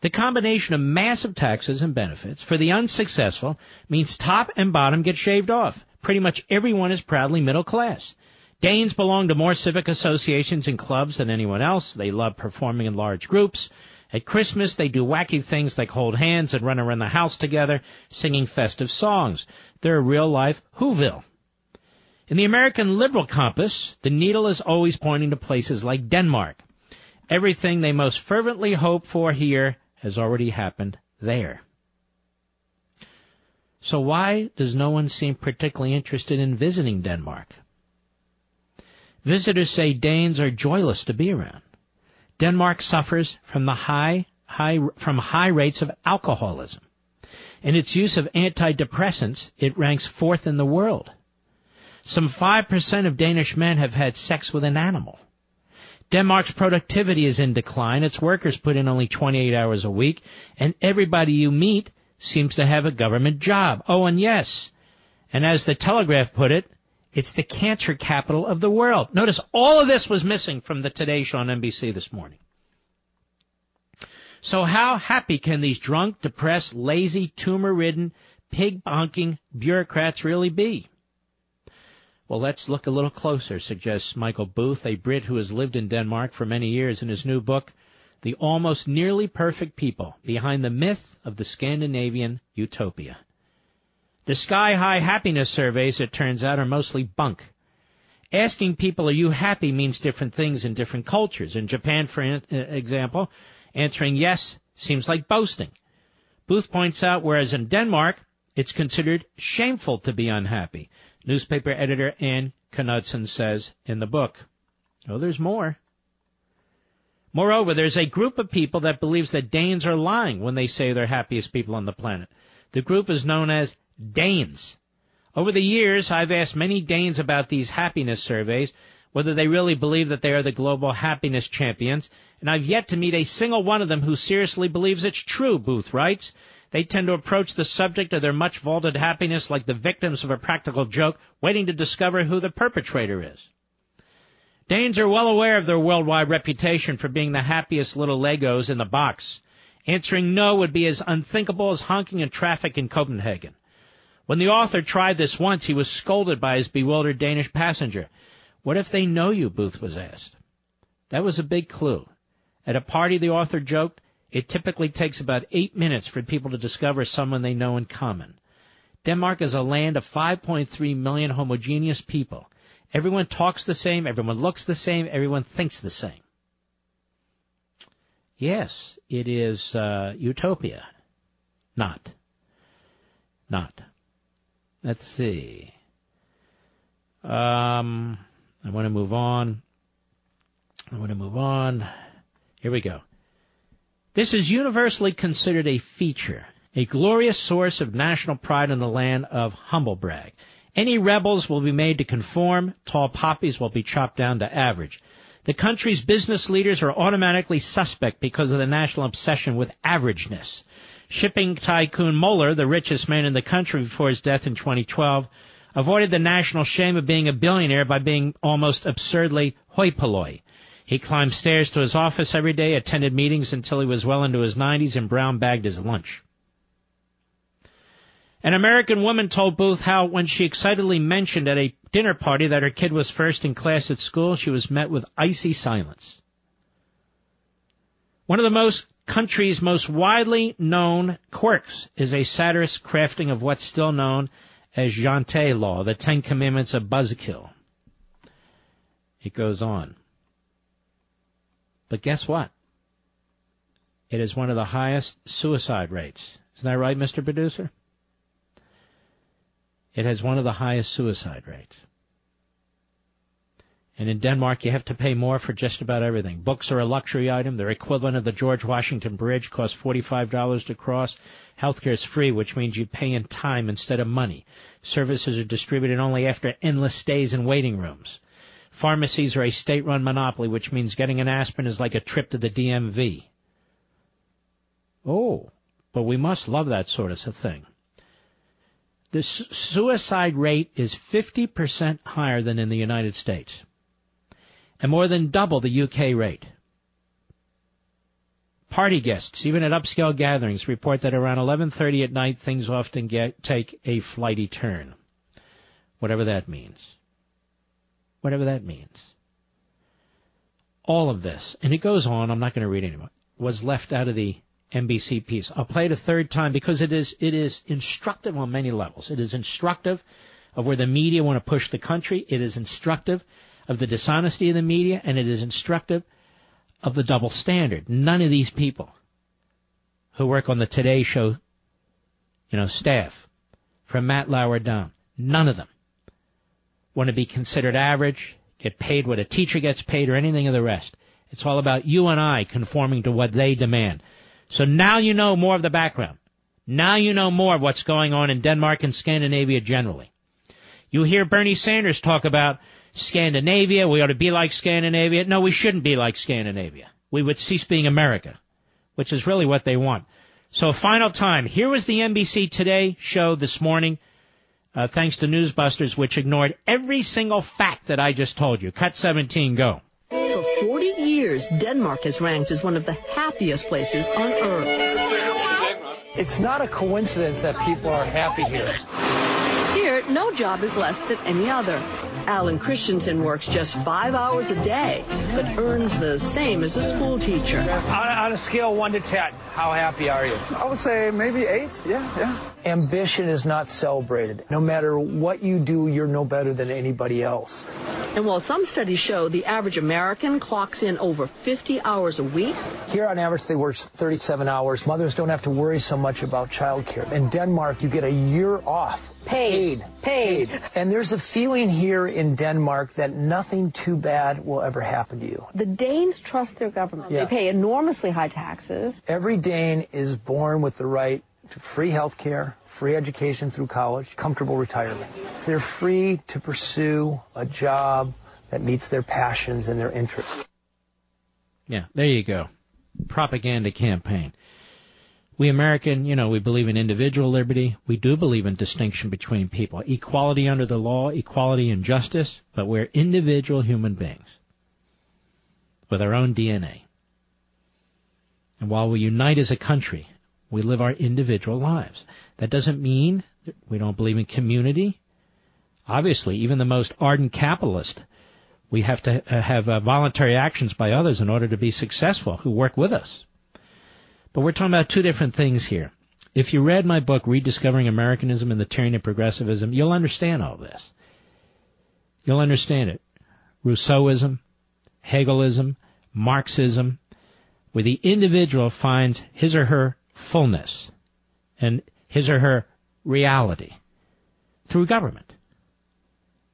The combination of massive taxes and benefits for the unsuccessful means top and bottom get shaved off. Pretty much everyone is proudly middle class. Danes belong to more civic associations and clubs than anyone else. They love performing in large groups. At Christmas, they do wacky things like hold hands and run around the house together, singing festive songs. They're a real life Whoville. In the American liberal compass, the needle is always pointing to places like Denmark. Everything they most fervently hope for here has already happened there. So why does no one seem particularly interested in visiting Denmark? Visitors say Danes are joyless to be around. Denmark suffers from the high, high, from high rates of alcoholism. In its use of antidepressants, it ranks fourth in the world. Some 5% of Danish men have had sex with an animal. Denmark's productivity is in decline. Its workers put in only 28 hours a week, and everybody you meet seems to have a government job. Oh, and yes, and as the Telegraph put it, it's the cancer capital of the world. Notice all of this was missing from the Today Show on NBC this morning. So how happy can these drunk, depressed, lazy, tumor-ridden, pig-bonking bureaucrats really be? Well, let's look a little closer, suggests Michael Booth, a Brit who has lived in Denmark for many years in his new book, The Almost Nearly Perfect People Behind the Myth of the Scandinavian Utopia. The sky-high happiness surveys, it turns out, are mostly bunk. Asking people, are you happy, means different things in different cultures. In Japan, for uh, example, answering yes seems like boasting. Booth points out, whereas in Denmark, it's considered shameful to be unhappy. Newspaper editor Ann Knudsen says in the book. Oh, there's more. Moreover, there's a group of people that believes that Danes are lying when they say they're happiest people on the planet. The group is known as Danes. Over the years, I've asked many Danes about these happiness surveys, whether they really believe that they are the global happiness champions, and I've yet to meet a single one of them who seriously believes it's true, Booth writes. They tend to approach the subject of their much vaunted happiness like the victims of a practical joke, waiting to discover who the perpetrator is. Danes are well aware of their worldwide reputation for being the happiest little Legos in the box. Answering no would be as unthinkable as honking in traffic in Copenhagen. When the author tried this once, he was scolded by his bewildered Danish passenger. What if they know you? Booth was asked. That was a big clue. At a party, the author joked, it typically takes about eight minutes for people to discover someone they know in common. Denmark is a land of 5.3 million homogeneous people. Everyone talks the same, everyone looks the same, everyone thinks the same. Yes, it is uh, utopia. Not. Not. Let's see. Um, I want to move on. I want to move on. Here we go. This is universally considered a feature, a glorious source of national pride in the land of Humblebrag. Any rebels will be made to conform, tall poppies will be chopped down to average. The country's business leaders are automatically suspect because of the national obsession with averageness. Shipping tycoon Mueller, the richest man in the country before his death in 2012, avoided the national shame of being a billionaire by being almost absurdly hoi polloi. He climbed stairs to his office every day, attended meetings until he was well into his 90s, and brown bagged his lunch. An American woman told Booth how when she excitedly mentioned at a dinner party that her kid was first in class at school, she was met with icy silence. One of the most country's most widely known quirks is a satirist crafting of what's still known as Jante law, the Ten Commandments of Buzzkill. It goes on. But guess what? It is one of the highest suicide rates. Isn't that right, Mr. Producer? It has one of the highest suicide rates. And in Denmark, you have to pay more for just about everything. Books are a luxury item. Their equivalent of the George Washington Bridge costs $45 to cross. Healthcare is free, which means you pay in time instead of money. Services are distributed only after endless stays in waiting rooms. Pharmacies are a state-run monopoly, which means getting an aspirin is like a trip to the DMV. Oh, but we must love that sort of thing. The suicide rate is 50% higher than in the United States and more than double the UK rate. Party guests, even at upscale gatherings, report that around 11:30 at night things often get take a flighty turn. Whatever that means. Whatever that means. All of this, and it goes on, I'm not going to read anymore, was left out of the NBC piece. I'll play it a third time because it is it is instructive on many levels. It is instructive of where the media want to push the country. It is instructive of the dishonesty of the media, and it is instructive of the double standard. None of these people who work on the Today Show, you know, staff, from Matt Lauer down, none of them want to be considered average, get paid what a teacher gets paid, or anything of the rest. It's all about you and I conforming to what they demand. So now you know more of the background. Now you know more of what's going on in Denmark and Scandinavia generally. You hear Bernie Sanders talk about Scandinavia, we ought to be like Scandinavia. No, we shouldn't be like Scandinavia. We would cease being America, which is really what they want. So final time. Here was the NBC Today show this morning, uh, thanks to Newsbusters, which ignored every single fact that I just told you. Cut 17, go. For 40 years, Denmark is ranked as one of the happiest places on earth. It's not a coincidence that people are happy here. Here, no job is less than any other. Alan Christensen works just five hours a day, but earns the same as a school teacher. On, on a scale of 1 to 10, how happy are you? I would say maybe 8, yeah, yeah. Ambition is not celebrated. No matter what you do, you're no better than anybody else. And while some studies show the average American clocks in over 50 hours a week, Here on average they work 37 hours. Mothers don't have to worry so much about childcare. In Denmark, you get a year off. Paid. Paid. And there's a feeling here in Denmark that nothing too bad will ever happen to you. The Danes trust their government. Yeah. They pay enormously high taxes. Every Dane is born with the right to free health care, free education through college, comfortable retirement. They're free to pursue a job that meets their passions and their interests. Yeah, there you go. Propaganda campaign. We American, you know, we believe in individual liberty. We do believe in distinction between people. Equality under the law, equality and justice, but we're individual human beings. with our own DNA. And while we unite as a country, we live our individual lives. That doesn't mean that we don't believe in community. Obviously, even the most ardent capitalist, we have to uh, have uh, voluntary actions by others in order to be successful who work with us. But we're talking about two different things here. If you read my book, Rediscovering Americanism and the Tyranny of Progressivism, you'll understand all this. You'll understand it. Rousseauism, Hegelism, Marxism, where the individual finds his or her fullness and his or her reality through government.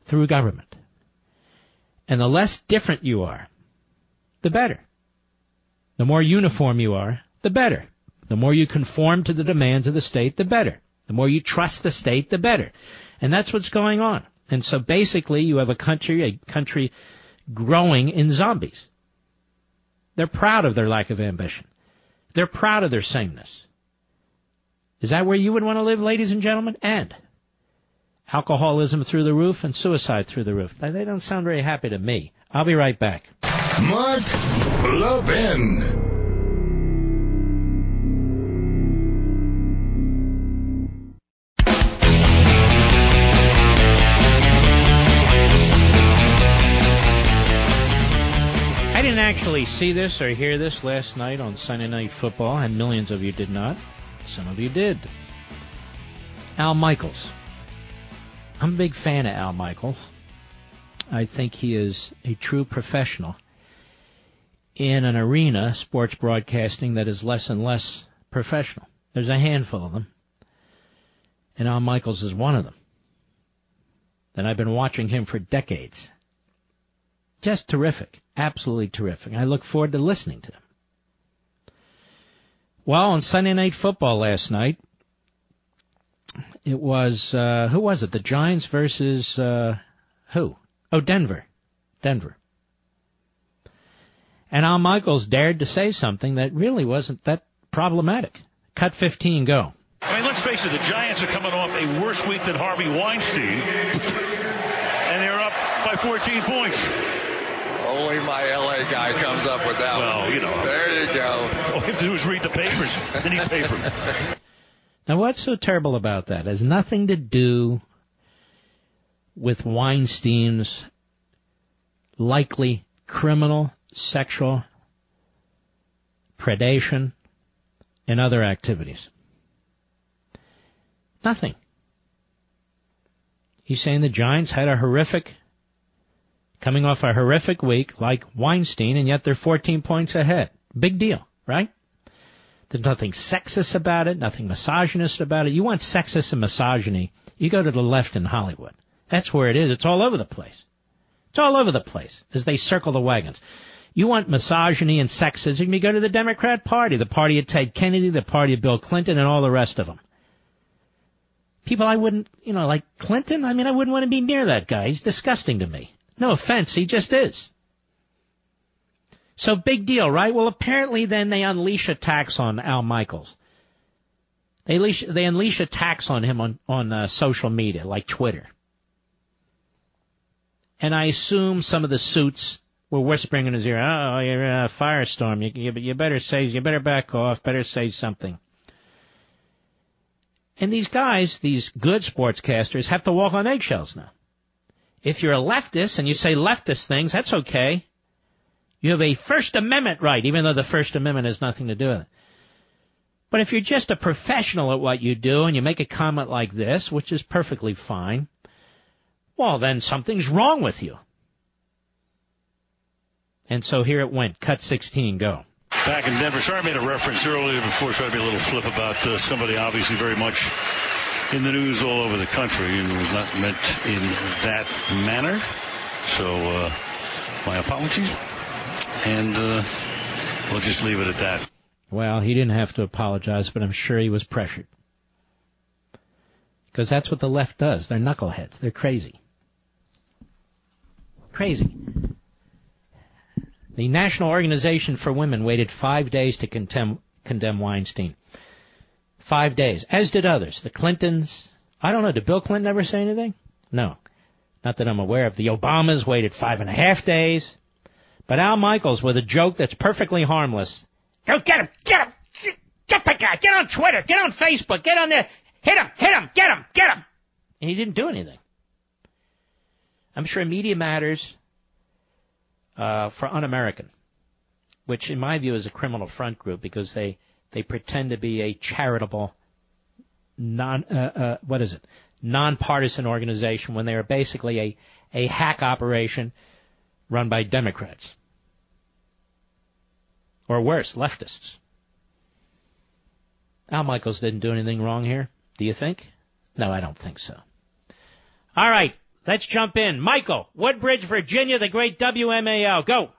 Through government. And the less different you are, the better. The more uniform you are, the better. The more you conform to the demands of the state, the better. The more you trust the state, the better. And that's what's going on. And so basically you have a country, a country growing in zombies. They're proud of their lack of ambition. They're proud of their sameness. Is that where you would want to live, ladies and gentlemen? And alcoholism through the roof and suicide through the roof. They don't sound very happy to me. I'll be right back. Mark Levin. Actually see this or hear this last night on Sunday Night Football, and millions of you did not. Some of you did. Al Michaels. I'm a big fan of Al Michaels. I think he is a true professional in an arena, sports broadcasting, that is less and less professional. There's a handful of them. And Al Michaels is one of them. And I've been watching him for decades. Just terrific. Absolutely terrific. I look forward to listening to them. Well, on Sunday Night Football last night, it was, uh, who was it? The Giants versus, uh, who? Oh, Denver. Denver. And Al Michaels dared to say something that really wasn't that problematic. Cut 15, go. I mean, let's face it, the Giants are coming off a worse week than Harvey Weinstein, and they're up by 14 points. Only my LA guy comes up with that Well, one. you know. There you go. All you have to do is read the papers, any paper. Now, what's so terrible about that? It has nothing to do with Weinstein's likely criminal sexual predation and other activities. Nothing. He's saying the Giants had a horrific, coming off a horrific week like Weinstein, and yet they're 14 points ahead. Big deal, right? There's nothing sexist about it, nothing misogynist about it. You want sexist and misogyny, you go to the left in Hollywood. That's where it is. It's all over the place. It's all over the place as they circle the wagons. You want misogyny and sexism, you go to the Democrat Party, the party of Ted Kennedy, the party of Bill Clinton, and all the rest of them. People I wouldn't, you know, like Clinton, I mean, I wouldn't want to be near that guy. He's disgusting to me. No offense, he just is. So big deal, right? Well, apparently then they unleash attacks on Al Michaels. They unleash, they unleash attacks on him on, on uh, social media, like Twitter. And I assume some of the suits were whispering in his ear, oh, you're in a firestorm. You, you, you better say, you better back off, better say something. And these guys, these good sportscasters, have to walk on eggshells now. If you're a leftist and you say leftist things, that's okay. You have a First Amendment right, even though the First Amendment has nothing to do with it. But if you're just a professional at what you do and you make a comment like this, which is perfectly fine, well, then something's wrong with you. And so here it went. Cut 16, go. Back in Denver, sorry I made a reference earlier before, trying to be a little flip about uh, somebody obviously very much in the news all over the country and was not meant in that manner. So, uh, my apologies. And, uh, we'll just leave it at that. Well, he didn't have to apologize, but I'm sure he was pressured. Because that's what the left does. They're knuckleheads. They're crazy. Crazy. The National Organization for Women waited five days to condemn, condemn Weinstein. Five days. As did others. The Clintons. I don't know. Did Bill Clinton ever say anything? No. Not that I'm aware of. The Obamas waited five and a half days. But Al Michaels with a joke that's perfectly harmless. Go get him, get him, get, the guy, get on Twitter, get on Facebook, get on there, hit him, hit him, get him, get him. And he didn't do anything. I'm sure Media Matters uh, for Un-American, which in my view is a criminal front group because they they pretend to be a charitable, non uh, uh, what is it, nonpartisan organization when they are basically a a hack operation run by Democrats or worse, leftists. Al Michaels didn't do anything wrong here. Do you think? No, I don't think so. All right, let's jump in. Michael, Woodbridge, Virginia, the great WMAL. Go.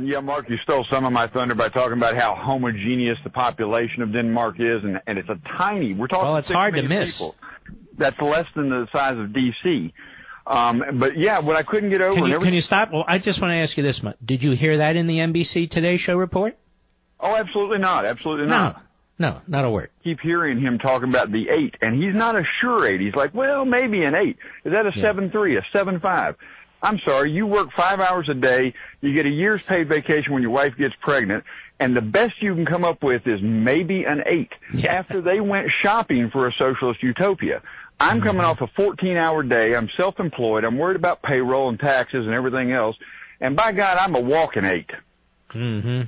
Yeah, Mark, you stole some of my thunder by talking about how homogeneous the population of Denmark is, and, and it's a tiny. We're talking. Well, it's hard to miss. People. That's less than the size of D.C. Um, but yeah, what I couldn't get over. Can you, can you stop? Well, I just want to ask you this much. Did you hear that in the NBC Today Show report? Oh, absolutely not. Absolutely not. No, No, not a word. Keep hearing him talking about the eight, and he's not a sure eight. He's like, well, maybe an eight. Is that a Yeah. seven three, a seven five? I'm sorry, you work five hours a day, you get a year's paid vacation when your wife gets pregnant, and the best you can come up with is maybe an eight. After they went shopping for a socialist utopia. I'm coming off a 14 hour day, I'm self-employed, I'm worried about payroll and taxes and everything else, and by God, I'm a walking eight. Mm-hmm.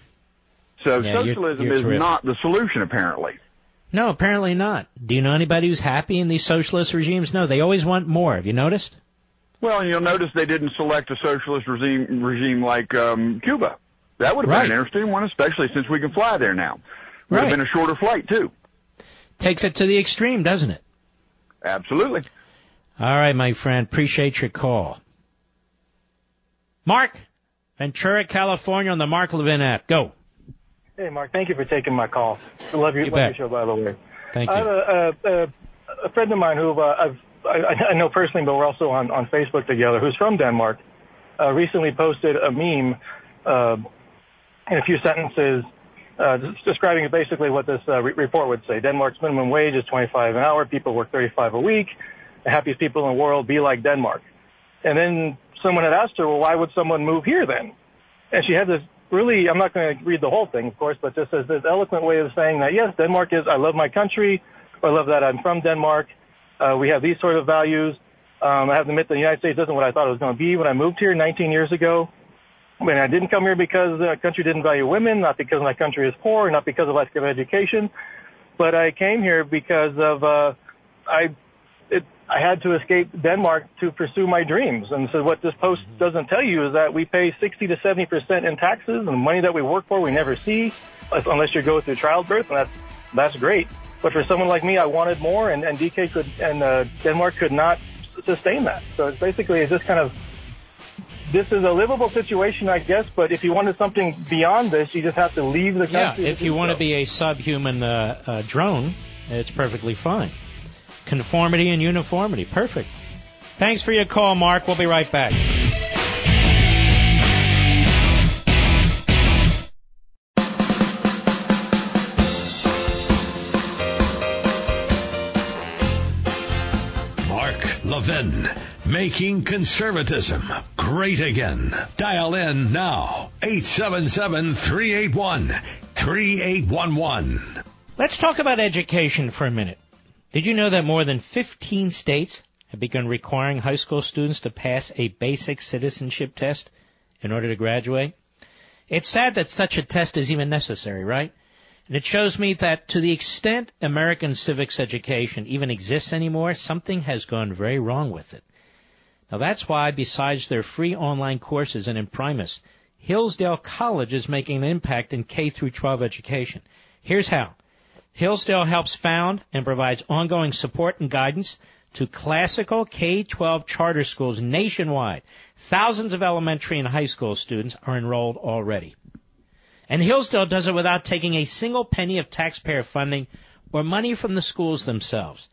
So Yeah, you're- socialism you're is terrific. not the solution apparently. No, apparently not. Do you know anybody who's happy in these socialist regimes? No, they always want more. Have you noticed? Well, and you'll notice they didn't select a socialist regime regime like um, Cuba. That would have Right. been an interesting one, especially since we can fly there now. Would Right. have been a shorter flight too. Takes it to the extreme, doesn't it? Absolutely. All right, my friend. Appreciate your call. Mark, Ventura, California on the Mark Levin app. Go. Hey, Mark, thank you for taking my call. I love your, You love your show, by the way. Thank you. I have a, a, a, a friend of mine who uh, I've, I, I know personally, but we're also on, on Facebook together, who's from Denmark, uh, recently posted a meme uh, in a few sentences uh, describing basically what this uh, re- report would say. Denmark's minimum wage is 25 an hour. People work 35 a week. The happiest people in the world be like Denmark. And then someone had asked her, well, why would someone move here then? And she had this really, I'm not going to read the whole thing, of course, but just as this eloquent way of saying that, yes, Denmark is, I love my country. I love that I'm from Denmark. Uh, we have these sort of values. Um, I have to admit the United States isn't what I thought it was going to be when I moved here 19 years ago. When I didn't come here because the country didn't value women, not because my country is poor, not because of lack of education, but I came here because of uh, I it, I had to escape Denmark to pursue my dreams. And so what this post doesn't tell you is that we pay 60 to 70 percent in taxes, and the money that we work for we never see unless you go through childbirth, and that's that's great. But for someone like me, I wanted more, and, and DK could and uh, Denmark could not sustain that. So it's basically it's just kind of this is a livable situation, I guess. But if you wanted something beyond this, you just have to leave the country. Yeah, country. if you want to be a subhuman uh, uh, drone, it's perfectly fine. Conformity and uniformity, perfect. Thanks for your call, Mark. We'll be right back. Levin, making conservatism great again. Dial in now, 877-381-3811. Let's talk about education for a minute. Did you know that more than 15 states have begun requiring high school students to pass a basic citizenship test in order to graduate? It's sad that such a test is even necessary, right? And it shows me that to the extent American civics education even exists anymore, something has gone very wrong with it. Now that's why, besides their free online courses and Imprimis, Hillsdale College is making an impact in K through 12 education. Here's how. Hillsdale helps found and provides ongoing support and guidance to classical K-12 charter schools nationwide. Thousands of elementary and high school students are enrolled already. And Hillsdale does it without taking a single penny of taxpayer funding or money from the schools themselves.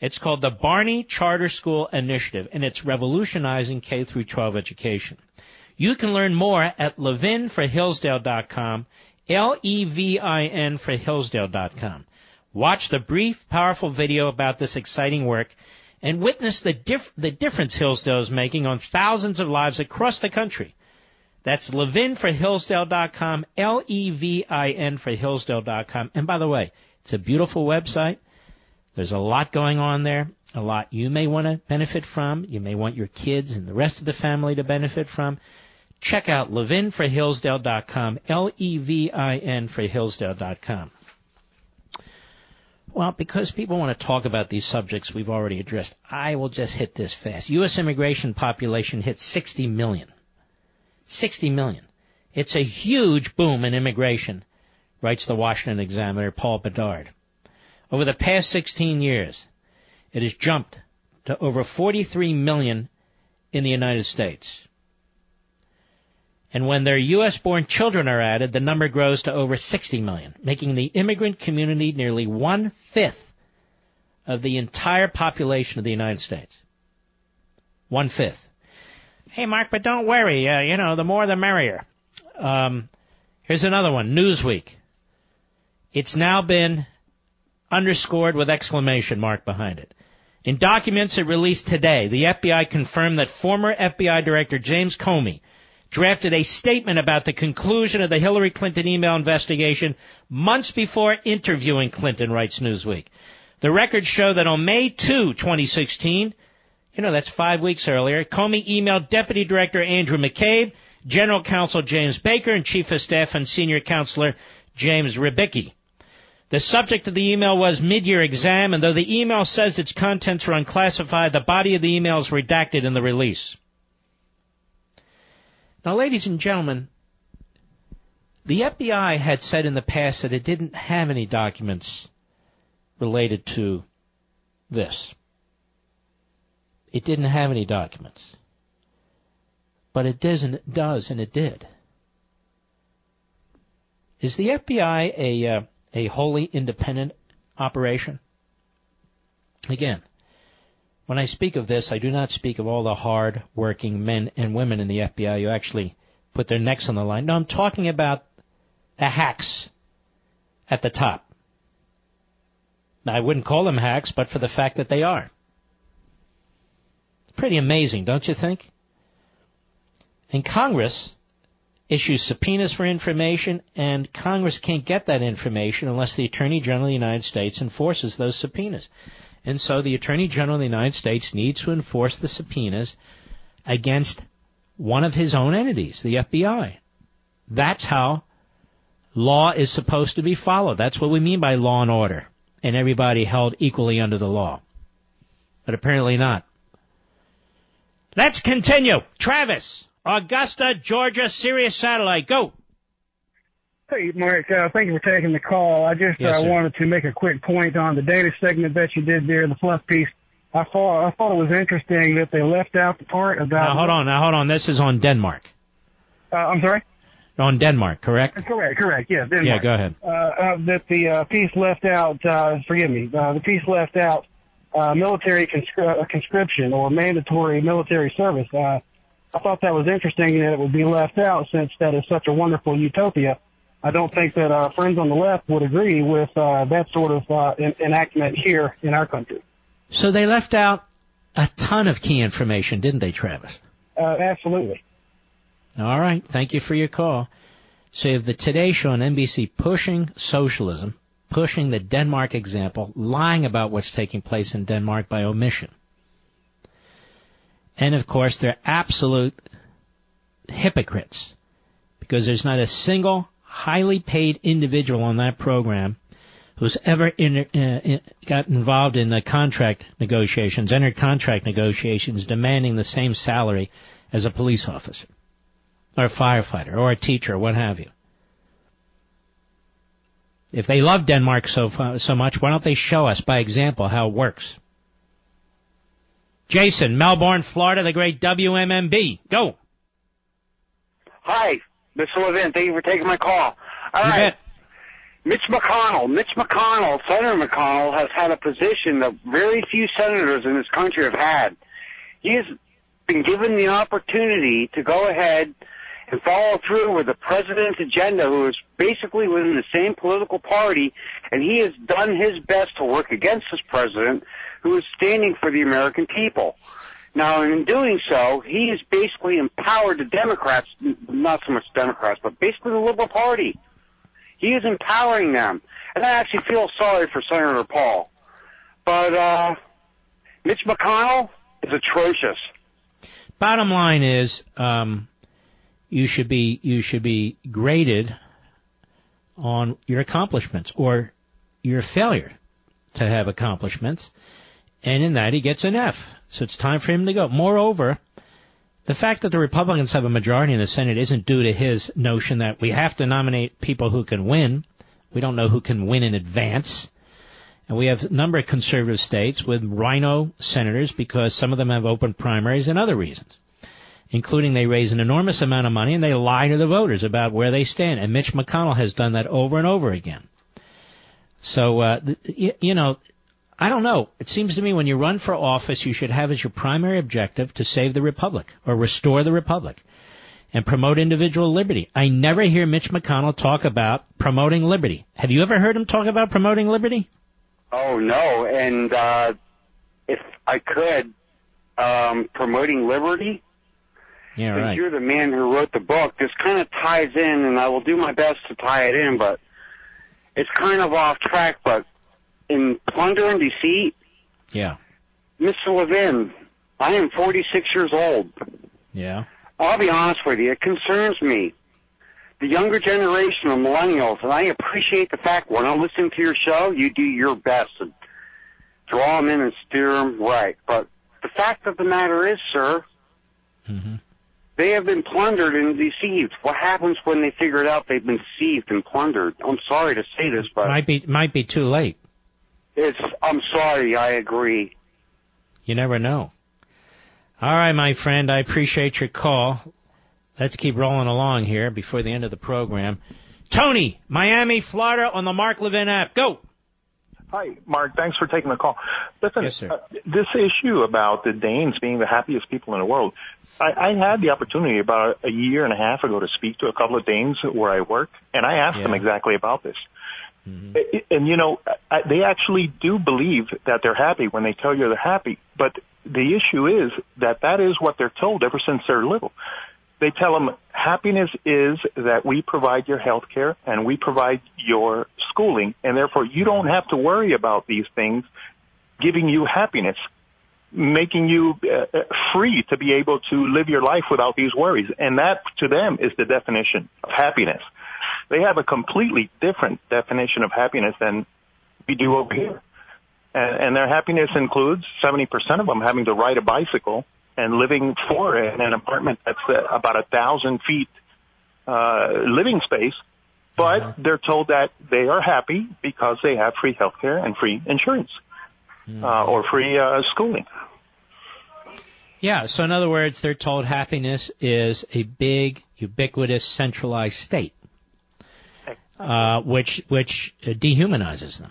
It's called the Barney Charter School Initiative, and it's revolutionizing K through 12 education. You can learn more at levinforhillsdale.com, L-E-V-I-N for Hillsdale.com. Watch the brief, powerful video about this exciting work and witness the, dif- the difference Hillsdale is making on thousands of lives across the country. That's Levin for Hillsdale.com, L-E-V-I-N for Hillsdale.com. And by the way, it's a beautiful website. There's a lot going on there, a lot you may want to benefit from. You may want your kids and the rest of the family to benefit from. Check out levinforhillsdale.com, L-E-V-I-N for Hillsdale.com. Well, because people want to talk about these subjects we've already addressed, I will just hit this fast. U.S. immigration population hit 60 million. 60 million. It's a huge boom in immigration, writes the Washington Examiner, Paul Bedard. Over the past 16 years, it has jumped to over 43 million in the United States. And when their U.S. born children are added, the number grows to over 60 million, making the immigrant community nearly one fifth of the entire population of the United States. One fifth. Hey, Mark, but don't worry. Uh, you know, the more the merrier. Um, here's another one. Newsweek. It's now been underscored with exclamation mark behind it. In documents it released today, the FBI confirmed that former FBI Director James Comey drafted a statement about the conclusion of the Hillary Clinton email investigation months before interviewing Clinton, writes Newsweek. The records show that on May 2, 2016, you know, that's five weeks earlier, Comey emailed Deputy Director Andrew McCabe, General Counsel James Baker, and Chief of Staff and Senior Counselor James Rybicki. The subject of the email was mid-year exam, and though the email says its contents are unclassified, the body of the email is redacted in the release. Now, ladies and gentlemen, the FBI had said in the past that it didn't have any documents related to this. It didn't have any documents. But it does and it does and it did. Is the FBI a uh, a wholly independent operation? Again, when I speak of this, I do not speak of all the hard working men and women in the FBI who actually put their necks on the line. No, I'm talking about the hacks at the top. I wouldn't call them hacks, but for the fact that they are. Pretty amazing, don't you think? And Congress issues subpoenas for information, and Congress can't get that information unless the Attorney General of the United States enforces those subpoenas. And so the Attorney General of the United States needs to enforce the subpoenas against one of his own entities, the FBI. That's how law is supposed to be followed. That's what we mean by law and order. And everybody held equally under the law. But apparently not. Let's continue. Travis, Augusta, Georgia, Sirius Satellite, go. Hey, Mark, uh, thank you for taking the call. I just Yes, uh, wanted to make a quick point on the data segment that you did there, the fluff piece. I thought I thought it was interesting that they left out the part about. Now hold on, now hold on. This is on Denmark. Uh, I'm sorry. On Denmark, correct? Correct, correct. Yeah, Denmark. Yeah, go ahead. Uh, uh, that the uh, piece left out. Uh, forgive me. Uh, the piece left out uh, military conscri- uh, conscription or mandatory military service. Uh, I thought that was interesting that it would be left out since that is such a wonderful utopia. I don't think that our friends on the left would agree with uh, that sort of uh, en- enactment here in our country. So they left out a ton of key information, didn't they, Travis? Uh, absolutely. All right. Thank you for your call. So you have the Today Show on NBC pushing socialism, pushing the Denmark example, lying about what's taking place in Denmark by omission. And of course, they're absolute hypocrites because there's not a single highly paid individual on that program who's ever in, uh, got involved in the contract negotiations, entered contract negotiations demanding the same salary as a police officer or a firefighter or a teacher what have you. If they love Denmark so so much, why don't they show us by example how it works? Jason, Melbourne, Florida, the great WMMB. Go. Hi, Mr. Levin. Thank you for taking my call. All You right. bet. Mitch McConnell. Mitch McConnell, Senator McConnell, has had a position that very few senators in this country have had. He has been given the opportunity to go ahead and follow through with the president's agenda, who is basically within the same political party, and he has done his best to work against this president, who is standing for the American people. Now, in doing so, he has basically empowered the Democrats, not so much Democrats, but basically the Liberal Party. He is empowering them. And I actually feel sorry for Senator Paul. But, uh, Mitch McConnell is atrocious. Bottom line is, um, you should be you should be graded on your accomplishments or your failure to have accomplishments, and in that he gets an F. So it's time for him to go. Moreover, the fact that the Republicans have a majority in the Senate isn't due to his notion that we have to nominate people who can win. We don't know who can win in advance. And we have a number of conservative states with RINO senators because some of them have open primaries and other reasons, including they raise an enormous amount of money and they lie to the voters about where they stand. And Mitch McConnell has done that over and over again. So, uh, th- y- you know, I don't know. It seems to me when you run for office, you should have as your primary objective to save the republic or restore the republic and promote individual liberty. I never hear Mitch McConnell talk about promoting liberty. Have you ever heard him talk about promoting liberty? Oh no, and uh, if I could, um, promoting liberty. Yeah, since right. you're the man who wrote the book, this kind of ties in, and I will do my best to tie it in, but it's kind of off track. But in plunder and deceit, Yeah. Mr. Levin, I am 46 years old. Yeah. I'll be honest with you, it concerns me. The younger generation of millennials, and I appreciate the fact when I'm listening to your show, you do your best to draw them in and steer them right. But the fact of the matter is, sir, mm-hmm. They have been plundered and deceived. What happens when they figure it out they've been deceived and plundered? I'm sorry to say this, but Might be might be too late. it's, I'm sorry, I agree. You never know. All right, my friend, I appreciate your call. Let's keep rolling along here before the end of the program. Tony, Miami, Florida, on the Mark Levin app. Go. Hi, Mark. Thanks for taking the call. Listen, Yes, sir. uh, this issue about the Danes being the happiest people in the world, I, I had the opportunity about a year and a half ago to speak to a couple of Danes where I work, and I asked them exactly about this. I- And you know, I, they actually do believe that they're happy when they tell you they're happy. But the issue is that that is what they're told ever since they're little. They tell them happiness is that we provide your health care and we provide your schooling, and therefore you don't have to worry about these things giving you happiness, making you uh, uh, free to be able to live your life without these worries. And that to them is the definition of happiness. They have a completely different definition of happiness than we do over here. And, and their happiness includes 70% of them having to ride a bicycle and living for in an apartment that's uh, about a thousand feet uh, living space. But they're told that they are happy because they have free health care and free insurance uh, or free uh, schooling. Yeah, so in other words, they're told happiness is a big, ubiquitous, centralized state, uh, which which uh, dehumanizes them.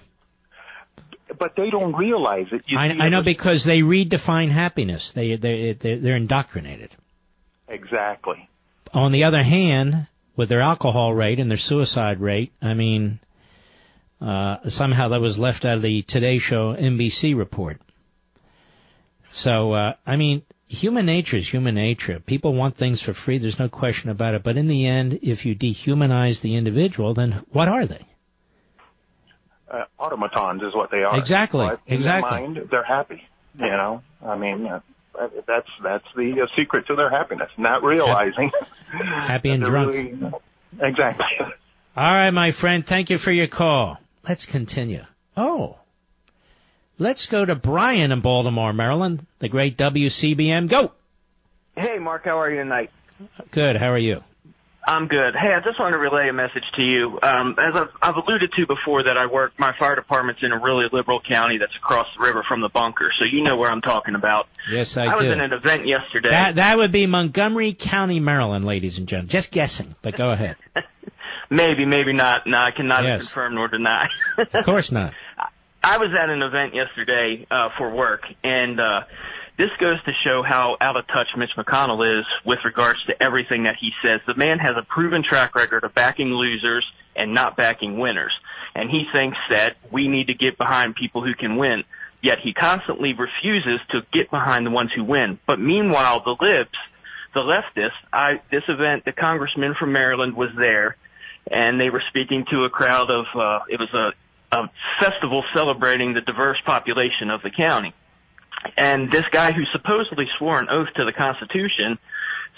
But they don't realize it. You I, see, I know because they redefine happiness. They they they they're indoctrinated. Exactly. On the other hand, with their alcohol rate and their suicide rate, I mean, uh, somehow that was left out of the Today Show NBC report. So, uh, I mean, human nature is human nature. People want things for free. There's no question about it. But in the end, if you dehumanize the individual, then what are they? Uh, automatons is what they are. Exactly, But in exactly. Their mind, they're happy. You know, I mean, uh, that's that's the uh, secret to their happiness, not realizing. Happy that and drunk. really- exactly. All right, my friend. Thank you for your call. Let's continue. Oh. Let's go to Brian in Baltimore, Maryland, the great WCBM. Go. Hey, Mark, how are you tonight? Good. How are you? I'm good. Hey, I just want to relay a message to you. Um, as I've, I've alluded to before, that I work, my fire department's in a really liberal county that's across the river from the bunker, so you know where I'm talking about. Yes, I, I was do. in an event yesterday. that that would be Montgomery County, Maryland, ladies and gentlemen. Just guessing, but go ahead. Maybe, maybe not. No, I can neither Yes. confirm nor deny. Of course not. I was at an event yesterday uh, for work, and uh, this goes to show how out of touch Mitch McConnell is with regards to everything that he says. The man has a proven track record of backing losers and not backing winners, and he thinks that we need to get behind people who can win. yet he constantly refuses to get behind the ones who win. But meanwhile, the libs, the leftists, I, this event, the congressman from Maryland was there, and they were speaking to a crowd of, uh, it was a, a festival celebrating the diverse population of the county. And this guy who supposedly swore an oath to the Constitution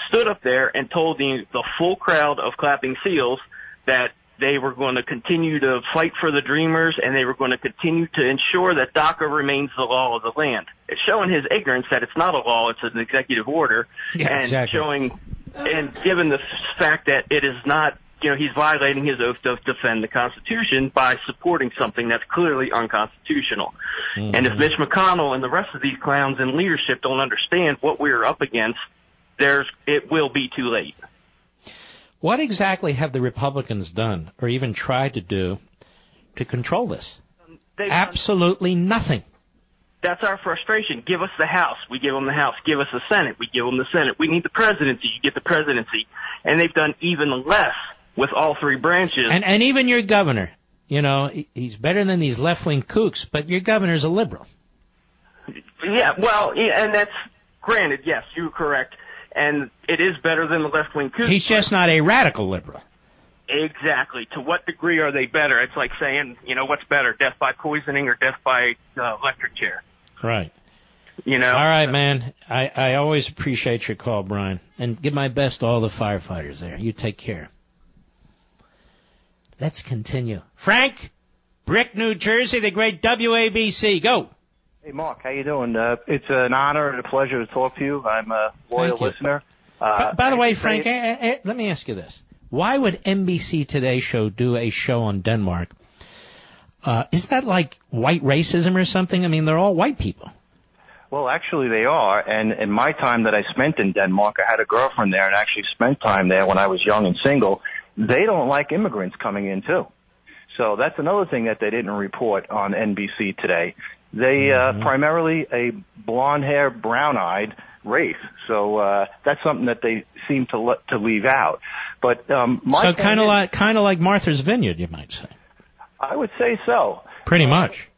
stood up there and told the, the full crowd of clapping seals that they were going to continue to fight for the dreamers and they were going to continue to ensure that DACA remains the law of the land. It's showing his ignorance that it's not a law, it's an executive order Yeah, and exactly. showing and given the fact that it is not you know, he's violating his oath to defend the Constitution by supporting something that's clearly unconstitutional. Mm-hmm. And if Mitch McConnell and the rest of these clowns in leadership don't understand what we're up against, there's it will be too late. What exactly have the Republicans done, or even tried to do, to control this? They've Absolutely nothing. That's our frustration. Give us the House. We give them the House. Give us the Senate. We give them the Senate. We need the presidency. You get the presidency. And they've done even less with all three branches. And and even your governor, you know, he's better than these left wing kooks, but your governor's a liberal. Yeah, well, yeah, and that's granted. Yes, you're correct. And it is better than the left wing kooks. He's just not a radical liberal. Exactly. To what degree are they better? It's like saying, you know, what's better, death by poisoning or death by uh, electric chair? Right. You know. All right, man. I, I always appreciate your call, Brian. And give my best to all the firefighters there. You take care. Let's continue. Frank, Brick, New Jersey, the great WABC. Go. Hey, Mark, how you doing? Uh, it's an honor and a pleasure to talk to you. I'm a loyal Thank you. listener. Uh, by, by the way, thank you for Frank, your- eh, eh, eh, let me ask you this. Why would NBC Today show do a show on Denmark? Uh, is that like white racism or something? I mean, they're all white people. Well, actually, they are. And in my time that I spent in Denmark, I had a girlfriend there and actually spent time there when I was young and single. They don't like immigrants coming in too. So that's another thing that they didn't report on NBC today. They uh, primarily a blonde hair, brown eyed race. So uh, that's something that they seem to let, to leave out. But um, my so kind of like kind of like Martha's Vineyard, you might say. I would say so. Pretty much.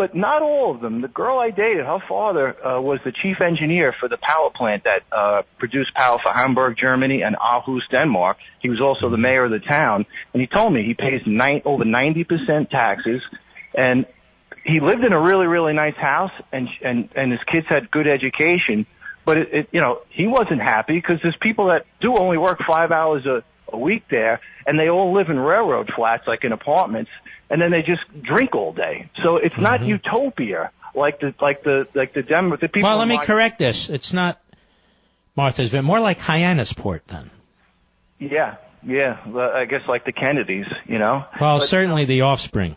But not all of them. The girl I dated, her father uh, was the chief engineer for the power plant that uh, produced power for Hamburg, Germany, and Aarhus, Denmark. He was also the mayor of the town, and he told me he pays nine, over ninety percent taxes, and he lived in a really, really nice house, and and and his kids had good education. But it, it you know, he wasn't happy because there's people that do only work five hours a, a week there, and they all live in railroad flats, like in apartments, and then they just drink all day. So it's not mm-hmm. utopia like the like the like the Denver the people. Well, let me my- correct this. It's not Martha's Vineyard. More like Hyannisport then. Yeah, yeah. well, I guess like the Kennedys, you know. Well, But- certainly the offspring.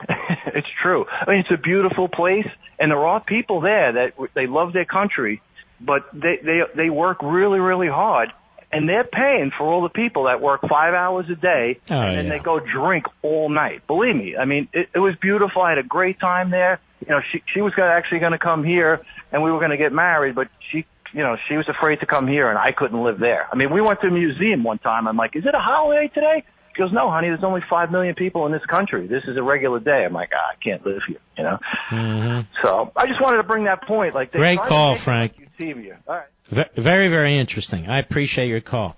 it's true. I mean, it's a beautiful place, and there are people there that they love their country, but they they they work really really hard, and they're paying for all the people that work five hours a day, Oh, and then yeah. they go drink all night. Believe me, I mean, it, it was beautiful. I had a great time there. You know, she she was gonna, actually going to come here, and we were going to get married, but she. You know, she was afraid to come here, and I couldn't live there. I mean, we went to a museum one time. I'm like, "Is it a holiday today?" She goes, "No, honey. There's only five million people in this country. This is a regular day." I'm like, ah, "I can't live here," you know. hmm So I just wanted to bring that point. Like, Great call, Frank. All right. Ve- Very, very interesting. I appreciate your call.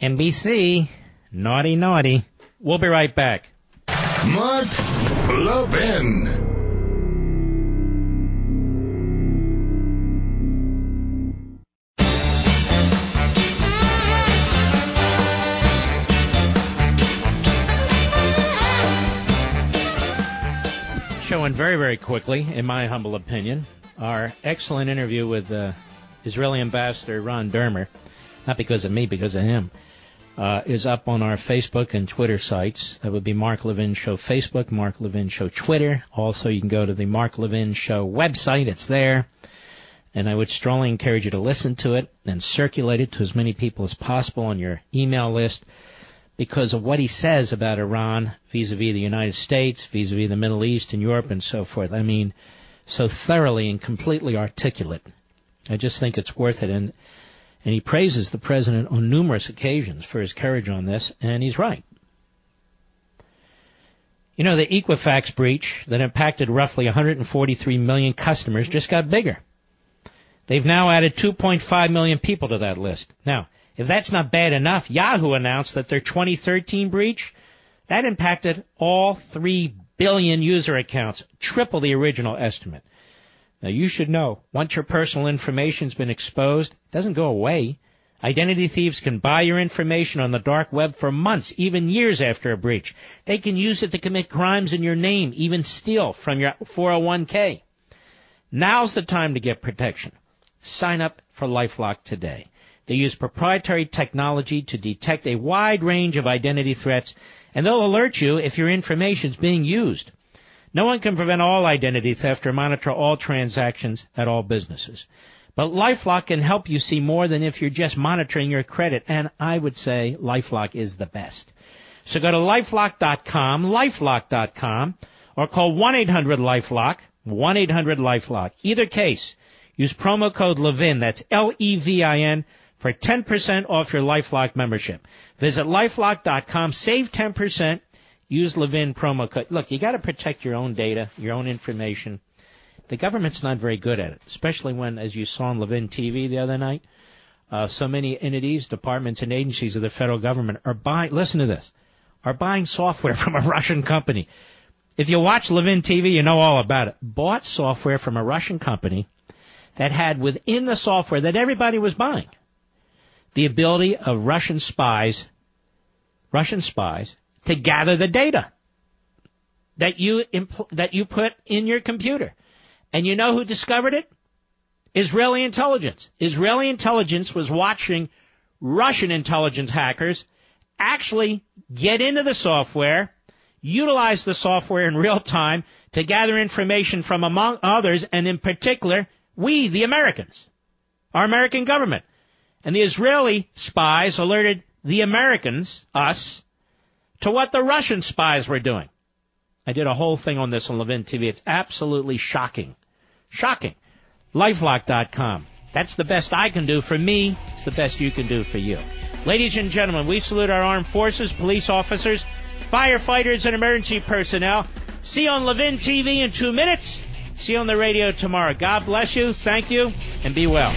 NBC, naughty, naughty. We'll be right back. Mark Levin. Showing very, very quickly, in my humble opinion, our excellent interview with uh, Israeli Ambassador Ron Dermer, not because of me, because of him, uh, is up on our Facebook and Twitter sites. That would be Mark Levin Show Facebook, Mark Levin Show Twitter. Also, you can go to the Mark Levin Show website. It's there. And I would strongly encourage you to listen to it and circulate it to as many people as possible on your email list because of what he says about Iran vis-a-vis the United States, vis-a-vis the Middle East and Europe and so forth. I mean, so thoroughly and completely articulate. I just think it's worth it. And, and he praises the president on numerous occasions for his courage on this, and he's right. You know, the Equifax breach that impacted roughly 143 million customers just got bigger. They've now added 2.5 million people to that list. Now, if that's not bad enough, Yahoo announced that their 2013 breach, that impacted all 3 billion user accounts, triple the original estimate. Now you should know, once your personal information's been exposed, it doesn't go away. Identity thieves can buy your information on the dark web for months, even years after a breach. They can use it to commit crimes in your name, even steal from your 401k. Now's the time to get protection. Sign up for LifeLock today. They use proprietary technology to detect a wide range of identity threats, and they'll alert you if your information is being used. No one can prevent all identity theft or monitor all transactions at all businesses. But LifeLock can help you see more than if you're just monitoring your credit, and I would say LifeLock is the best. So go to lifelock.com, lifelock.com, or call 1-800-LifeLock, 1-800-LifeLock. Either case, use promo code LEVIN, that's L-E-V-I-N, for 10% off your LifeLock membership. Visit lifelock.com, save 10%, use Levin promo code. Look, you got to protect your own data, your own information. The government's not very good at it, especially when, as you saw on Levin TV the other night, uh, so many entities, departments, and agencies of the federal government are buying. Listen to this: are buying software from a Russian company. If you watch Levin TV, you know all about it. Bought software from a Russian company that had within the software that everybody was buying the ability of Russian spies, Russian spies, to gather the data that you impl- that you put in your computer. And you know who discovered it? Israeli intelligence. Israeli intelligence was watching Russian intelligence hackers actually get into the software, utilize the software in real time to gather information from among others, and in particular, we, the Americans, our American government. And the Israeli spies alerted the Americans, us, to what the Russian spies were doing. I did a whole thing on this on Levin TV. It's absolutely shocking. Shocking. Lifelock.com. That's the best I can do for me. It's the best you can do for you. Ladies and gentlemen, we salute our armed forces, police officers, firefighters, and emergency personnel. See you on Levin TV in two minutes. See you on the radio tomorrow. God bless you. Thank you, and be well.